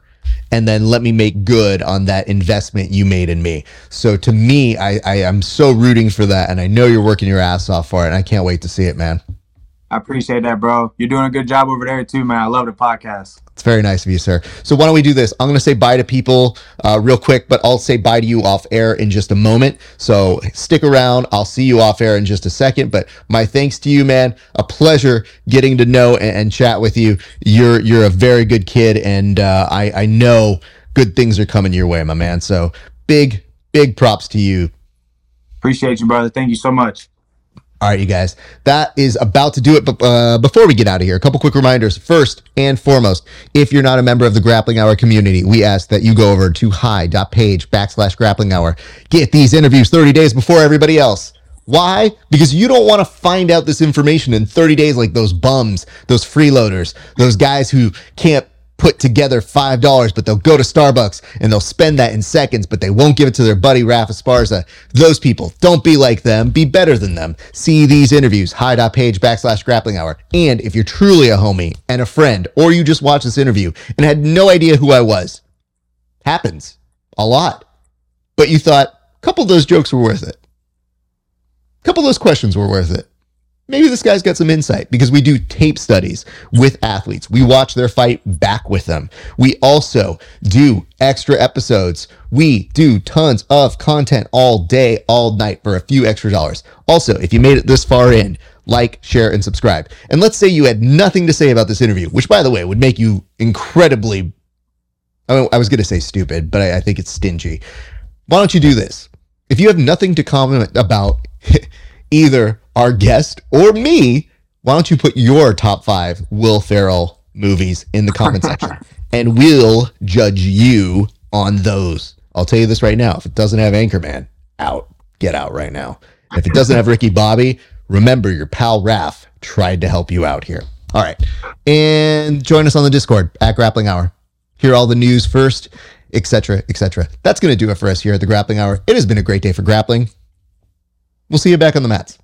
And then let me make good on that investment you made in me. So to me, I, I am so rooting for that. And I know you're working your ass off for it. And I can't wait to see it, man. I appreciate that, bro. You're doing a good job over there too, man. I love the podcast. It's very nice of you, sir. So why don't we do this? I'm going to say bye to people uh, real quick, but I'll say bye to you off air in just a moment. So stick around. I'll see you off air in just a second. But my thanks to you, man. A pleasure getting to know and, and chat with you. You're you're a very good kid, and uh, I I know good things are coming your way, my man. So big big props to you Appreciate you, brother. Thank you so much. All right, you guys, that is about to do it. But uh, before we get out of here, a couple quick reminders. First and foremost, if you're not a member of the Grappling Hour community, we ask that you go over to hy.page backslash grappling hour. Get these interviews 30 days before everybody else. Why? Because you don't want to find out this information in 30 days like those bums, those freeloaders, those guys who can't put together five dollars, but they'll go to Starbucks and they'll spend that in seconds, but they won't give it to their buddy Rafe Esparza. Those people, don't be like them, be better than them. See these interviews, hy.page backslash grappling hour. And if you're truly a homie and a friend, or you just watched this interview and had no idea who I was, happens a lot. But you thought a couple of those jokes were worth it. A couple of those questions were worth it maybe this guy's got some insight because we do tape studies with athletes. We watch their fight back with them. We also do extra episodes. We do tons of content all day, all night for a few extra dollars. Also, if you made it this far in, like, share, and subscribe. And let's say you had nothing to say about this interview, which, by the way, would make you incredibly. I, mean, I was going to say stupid, but I, I think it's stingy. Why don't you do this? If you have nothing to comment about either our guest or me, why don't you put your top five Will Ferrell movies in the comment section and we'll judge you on those. I'll tell you this right now. If it doesn't have Anchorman, out. Get out right now. If it doesn't have Ricky Bobby, remember your pal Rafe tried to help you out here. All right. And join us on the Discord at Grappling Hour. Hear all the news first, etc., etc. That's going to do it for us here at the Grappling Hour. It has been a great day for grappling. We'll see you back on the mats.